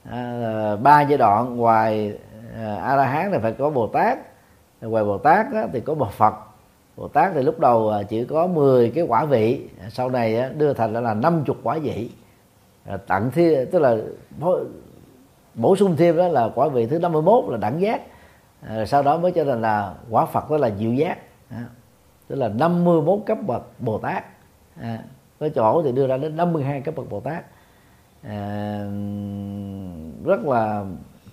À, ba giai đoạn ngoài à, a la hán thì phải có bồ tát ngoài bồ tát đó, thì có bậc phật. Bồ tát thì lúc đầu à, chỉ có 10 cái quả vị sau này à, đưa thành là 50 quả vị. Tặng thêm tức là bổ sung thêm đó là quả vị thứ 51 là đẳng giác. Sau đó mới cho thành là quả phật đó là diệu giác tức là 51 cấp bậc Bồ Tát. À, có chỗ thì đưa ra đến 52 cấp bậc Bồ Tát. À, rất là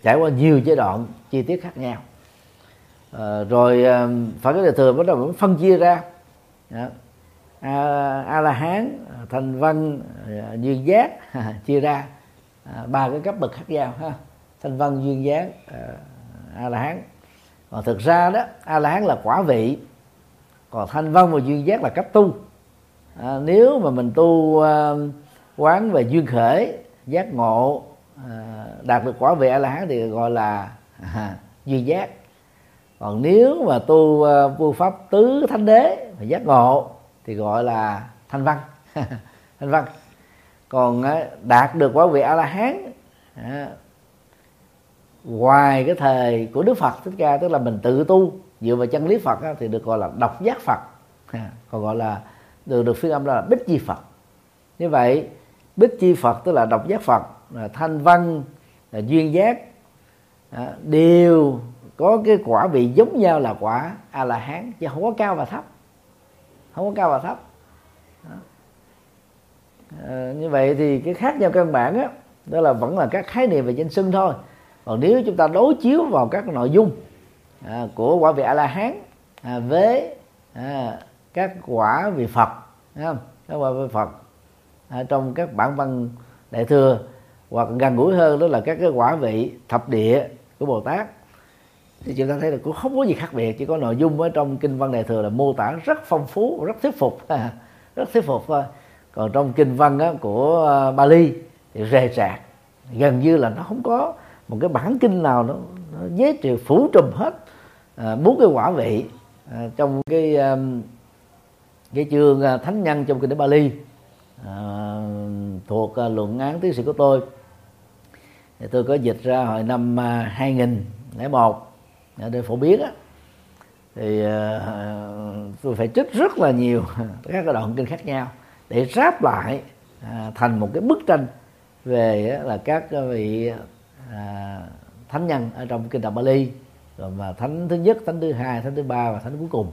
trải qua nhiều giai đoạn chi tiết khác nhau. À, rồi à, phải cái đề thừa bắt đầu phân chia ra. À, a la hán thành văn duyên giác chia ra. À, ba cái cấp bậc khác nhau ha. Thanh văn duyên giác à, a la hán còn thực ra đó a la hán là quả vị còn thanh văn và duyên giác là cách tu. À, nếu mà mình tu à, quán về duyên khởi giác ngộ à, đạt được quả vị a la hán thì gọi là à, duyên giác. Còn nếu mà tu à, vô pháp tứ thánh đế và giác ngộ thì gọi là thanh văn. Thanh văn. Còn à, đạt được quả vị a la hán à, ngoài cái thời của đức phật thích ca tức là mình tự tu dựa vào chân lý phật á, thì được gọi là độc giác phật. À, còn gọi là được được phiên âm là bích chi phật. Như vậy bích chi phật tức là độc giác phật là thanh văn là duyên giác. À, đều có cái quả vị giống nhau là quả a la hán chứ không có cao và thấp. Không có cao và thấp. À, như vậy thì cái khác nhau căn bản á đó là vẫn là các khái niệm về danh xưng thôi. Còn nếu chúng ta đối chiếu vào các nội dung à, của quả vị a la hán à, với à, các quả vị phật không? các quả vị phật à, trong các bản văn đại thừa hoặc gần gũi hơn đó là các cái quả vị thập địa của bồ tát. Thì chúng ta thấy là cũng không có gì khác biệt chỉ có nội dung ở trong kinh văn đại thừa là mô tả rất phong phú rất thuyết phục rất thuyết phục thôi. Còn trong kinh văn á, của à, Bali thì rề rạc gần như là nó không có một cái bản kinh nào nó, nó giới thiệu phủ trùm hết. Ờ, bốn cái quả vị ờ, trong cái cái chương ờ, thánh nhân trong kinh tế Bali. À, thuộc luận án tiến sĩ của tôi. Thì tôi có dịch ra hồi năm 2001 để phổ biến á. Thì tôi phải trích rất là nhiều các cái đoạn kinh khác nhau để ráp lại thành một cái bức tranh về là các vị thánh nhân ở trong kinh Đạo Bali rồi mà thánh thứ nhất thánh thứ hai thánh thứ ba và thánh cuối cùng.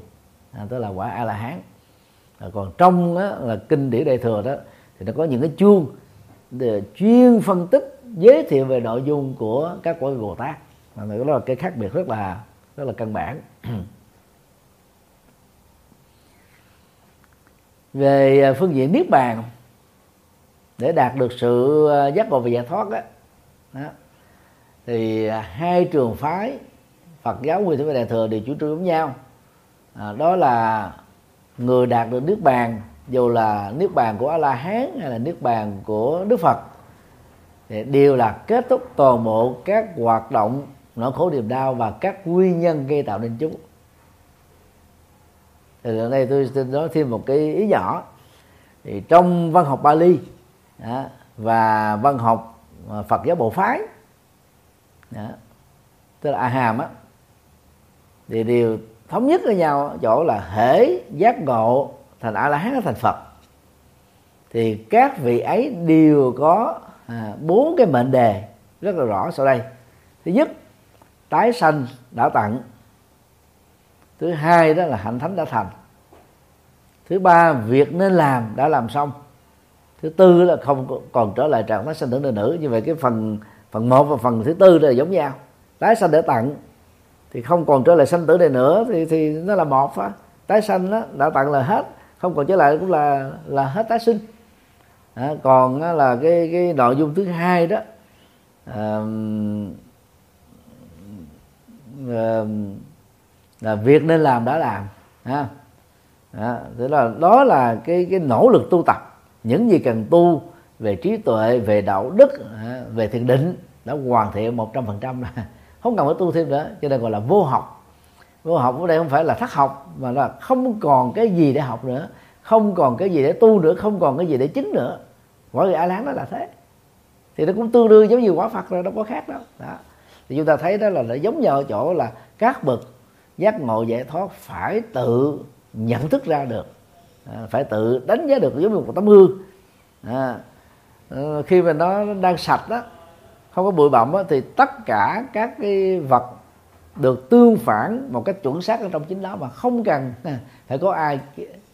À, tức là quả a la hán à, còn trong đó, là kinh điển đại thừa đó thì nó có những cái chuông để chuyên phân tích giới thiệu về nội dung của các quả bồ tát. Mà đó là cái khác biệt rất là rất là căn bản. Về à, phương diện niết bàn để đạt được sự à, giác ngộ và giải thoát đó, đó thì à, hai trường phái Phật giáo Nguyên Thủy và Đại thừa đều chủ trương giống nhau. À, đó là người đạt được nước bàn dù là nước bàn của A La Hán hay là nước bàn của Đức Phật thì đều là kết thúc toàn bộ các hoạt động nỗi khổ niềm đau và các nguyên nhân gây tạo nên chúng. Thì ở đây tôi xin nói thêm một cái ý nhỏ. Thì trong văn học Bali đó, và văn học à, Phật giáo bộ phái đó, tức là A Hàm á thì đều thống nhất với nhau chỗ là hễ giác ngộ thành a la hán thành phật. Thì các vị ấy đều có à, bốn cái mệnh đề rất là rõ sau đây. Thứ nhất tái sanh đã tặng. Thứ hai đó là hạnh thánh đã thành. Thứ ba việc nên làm đã làm xong. Thứ tư là không còn trở lại trạng thái sanh tử nữa nữ. Như vậy cái phần phần một và phần thứ tư là giống nhau. Tái sanh để tặng thì không còn trở lại sanh tử này nữa thì thì nó là một á. Tái sanh đó đã tặng là hết. Không còn trở lại cũng là là hết tái sinh. À, còn á, là cái cái nội dung thứ hai đó à, à, là việc nên làm đã làm ha. À, thế là đó là cái cái nỗ lực tu tập. Những gì cần tu về trí tuệ về đạo đức về thiền định đã hoàn thiện một trăm phần trăm rồi không cần phải tu thêm nữa cho nên gọi là vô học. Vô học ở đây không phải là thất học mà là không còn cái gì để học nữa không còn cái gì để tu nữa không còn cái gì để chính nữa. Quả người a lán đó là thế. Thì nó cũng tương đương giống như quả phật rồi đâu có khác đâu. Đó. thì chúng ta thấy đó là nó giống nhau ở chỗ là các bậc giác ngộ giải thoát phải tự nhận thức ra được. À, phải tự đánh giá được giống như một tấm gương. À, khi mà nó đang sạch đó không có bụi bặm thì tất cả các cái vật được tương phản một cách chuẩn xác ở trong chính đó mà không cần phải có ai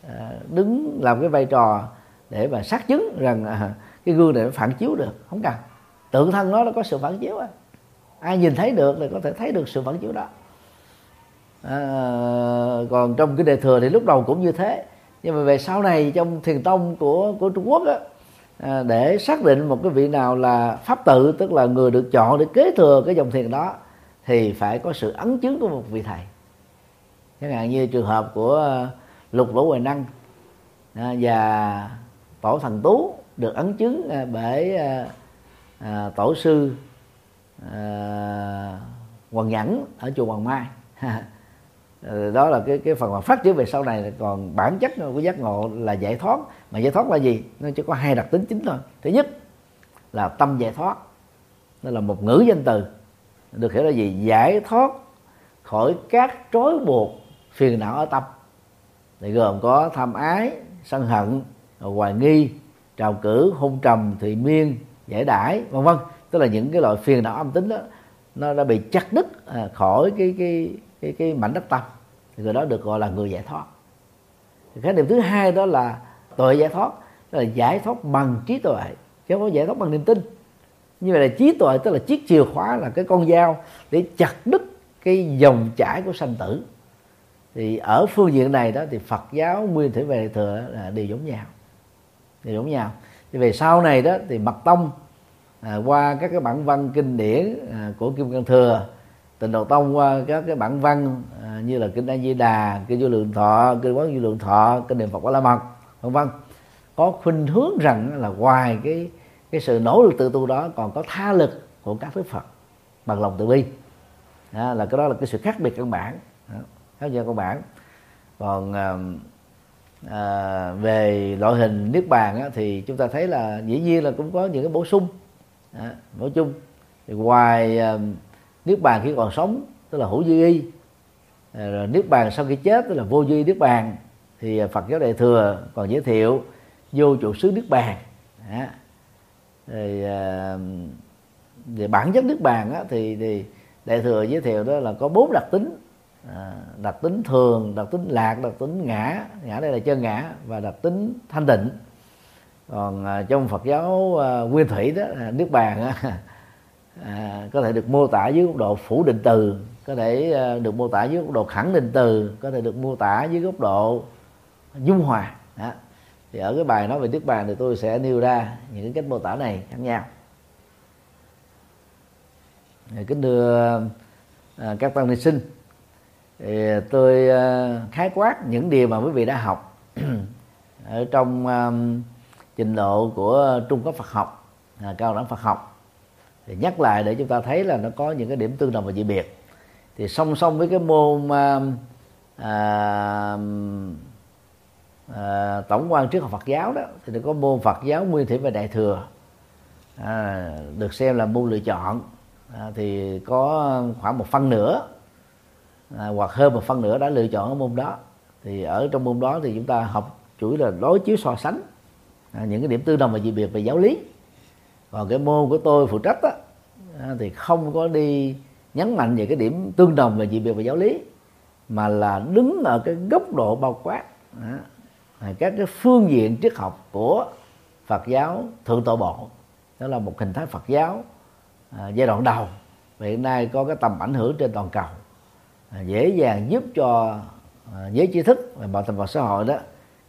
à, đứng làm cái vai trò để mà xác chứng rằng à, cái gương này nó phản chiếu được. Không cần. Tự thân nó nó có sự phản chiếu ai nhìn thấy được thì có thể thấy được sự phản chiếu đó. À, còn trong cái đề thừa thì lúc đầu cũng như thế. Nhưng mà về sau này trong thiền tông của của Trung Quốc á, à, để xác định một cái vị nào là pháp tự tức là người được chọn để kế thừa cái dòng thiền đó thì phải có sự ấn chứng của một vị thầy. Chẳng hạn như trường hợp của à, lục lỗ hoài năng à, và tổ thần tú được ấn chứng à, bởi à, à, tổ sư hoàng nhẫn ở chùa hoàng mai. Đó là cái cái phần mà phát triển về sau này còn bản chất của giác ngộ là giải thoát mà giải thoát là gì? Nó chỉ có hai đặc tính chính thôi. Thứ nhất là tâm giải thoát. Đó là một ngữ danh từ. Được hiểu là gì? Giải thoát khỏi các trói buộc phiền não ở tâm. Thì gồm có tham ái sân hận hoài nghi trào cử hôn trầm thị miên giải đãi vân vân. Tức là những cái loại phiền não âm tính đó nó đã bị chặt đứt à, khỏi cái cái cái cái mảnh đất tâm. Thì người đó được gọi là người giải thoát. Cái điểm thứ hai đó là tuệ giải thoát là giải thoát bằng trí tuệ chứ không có giải thoát bằng niềm tin. Như vậy là trí tuệ tức là chiếc chìa khóa là cái con dao để chặt đứt cái dòng chảy của sanh tử. Thì ở phương diện này đó thì Phật giáo nguyên thủy về thừa là đều giống nhau đều giống nhau. Thì về sau này đó thì mật tông à, qua các cái bản văn kinh điển à, của kim cang thừa tịnh độ tông qua các cái bản văn à, như là kinh a di đà kinh vô lượng thọ kinh quán vô lượng thọ kinh niệm phật quả la mật vân vân. Có khuynh hướng rằng là ngoài cái cái sự nỗ lực tự tu đó còn có tha lực của các đức phật bằng lòng từ bi. Đó, là cái đó là cái sự khác biệt căn bản. Khác biệt căn bản. Còn à, à, về loại hình niết bàn á, thì chúng ta thấy là dĩ nhiên là cũng có những cái bổ sung. Đó, bổ chung thì ngoài à, niết bàn khi còn sống tức là hữu duy y rồi niết bàn sau khi chết tức là vô duy niết bàn thì à, phật giáo đại thừa còn giới thiệu vô trụ xứ Đức bàn. Thì à, về bản chất Đức bàn á, thì thì đại thừa giới thiệu đó là có bốn đặc tính. À, đặc tính thường đặc tính lạc đặc tính ngã. Ngã đây là chân ngã và đặc tính thanh tịnh. Còn à, trong phật giáo à, nguyên thủy đó à, niết bàn á, à, có thể được mô tả dưới góc độ phủ định từ có thể à, được mô tả dưới góc độ khẳng định từ có thể được mô tả dưới góc độ dung hòa. Đó. thì ở cái bài nói về niết bàn thì tôi sẽ nêu ra những cái cách mô tả này khác nhau. Kính thưa à, các tăng ni sinh thì tôi à, khái quát những điều mà quý vị đã học ở trong um, trình độ của trung cấp Phật học à, cao đẳng Phật học. Thì nhắc lại để chúng ta thấy là nó có những cái điểm tương đồng và dị biệt. Thì song song với cái môn à, à, à, tổng quan trước học Phật giáo đó thì có môn Phật giáo nguyên thủy và đại thừa. À, được xem là môn lựa chọn. À, thì có khoảng một phân nửa à, hoặc hơn một phân nửa đã lựa chọn ở môn đó. Thì ở trong môn đó thì chúng ta học chủ yếu là đối chiếu so sánh à, những cái điểm tương đồng và dị biệt về giáo lý. Còn cái môn của tôi phụ trách đó, à, thì không có đi nhấn mạnh về cái điểm tương đồng và dị biệt về giáo lý mà là đứng ở cái góc độ bao quát à, các cái phương diện triết học của Phật giáo thượng tọa bộ đó là một hình thái Phật giáo à, giai đoạn đầu. Và hiện nay có cái tầm ảnh hưởng trên toàn cầu. À, dễ dàng giúp cho à, giới trí thức và mọi tầm vào xã hội đó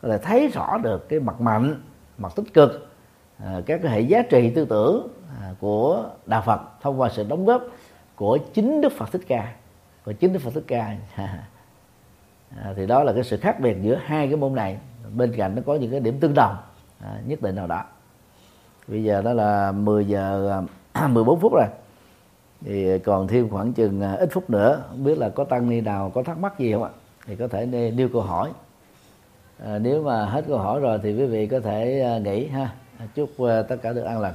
có thể thấy rõ được cái mặt mạnh mặt tích cực à, các cái hệ giá trị tư tưởng à, của đạo Phật thông qua sự đóng góp của chính Đức Phật Thích Ca của chính Đức Phật Thích Ca. À, thì đó là cái sự khác biệt giữa hai cái môn này bên cạnh nó có những cái điểm tương đồng à, nhất định nào đó. Bây giờ đó là 10 giờ à, 14 phút rồi. Thì còn thêm khoảng chừng à, ít phút nữa không biết là có tăng ni nào có thắc mắc gì không ạ? Thì có thể nêu câu hỏi. À, nếu mà hết câu hỏi rồi thì quý vị có thể à, nghỉ ha. Chúc tất cả được an lành.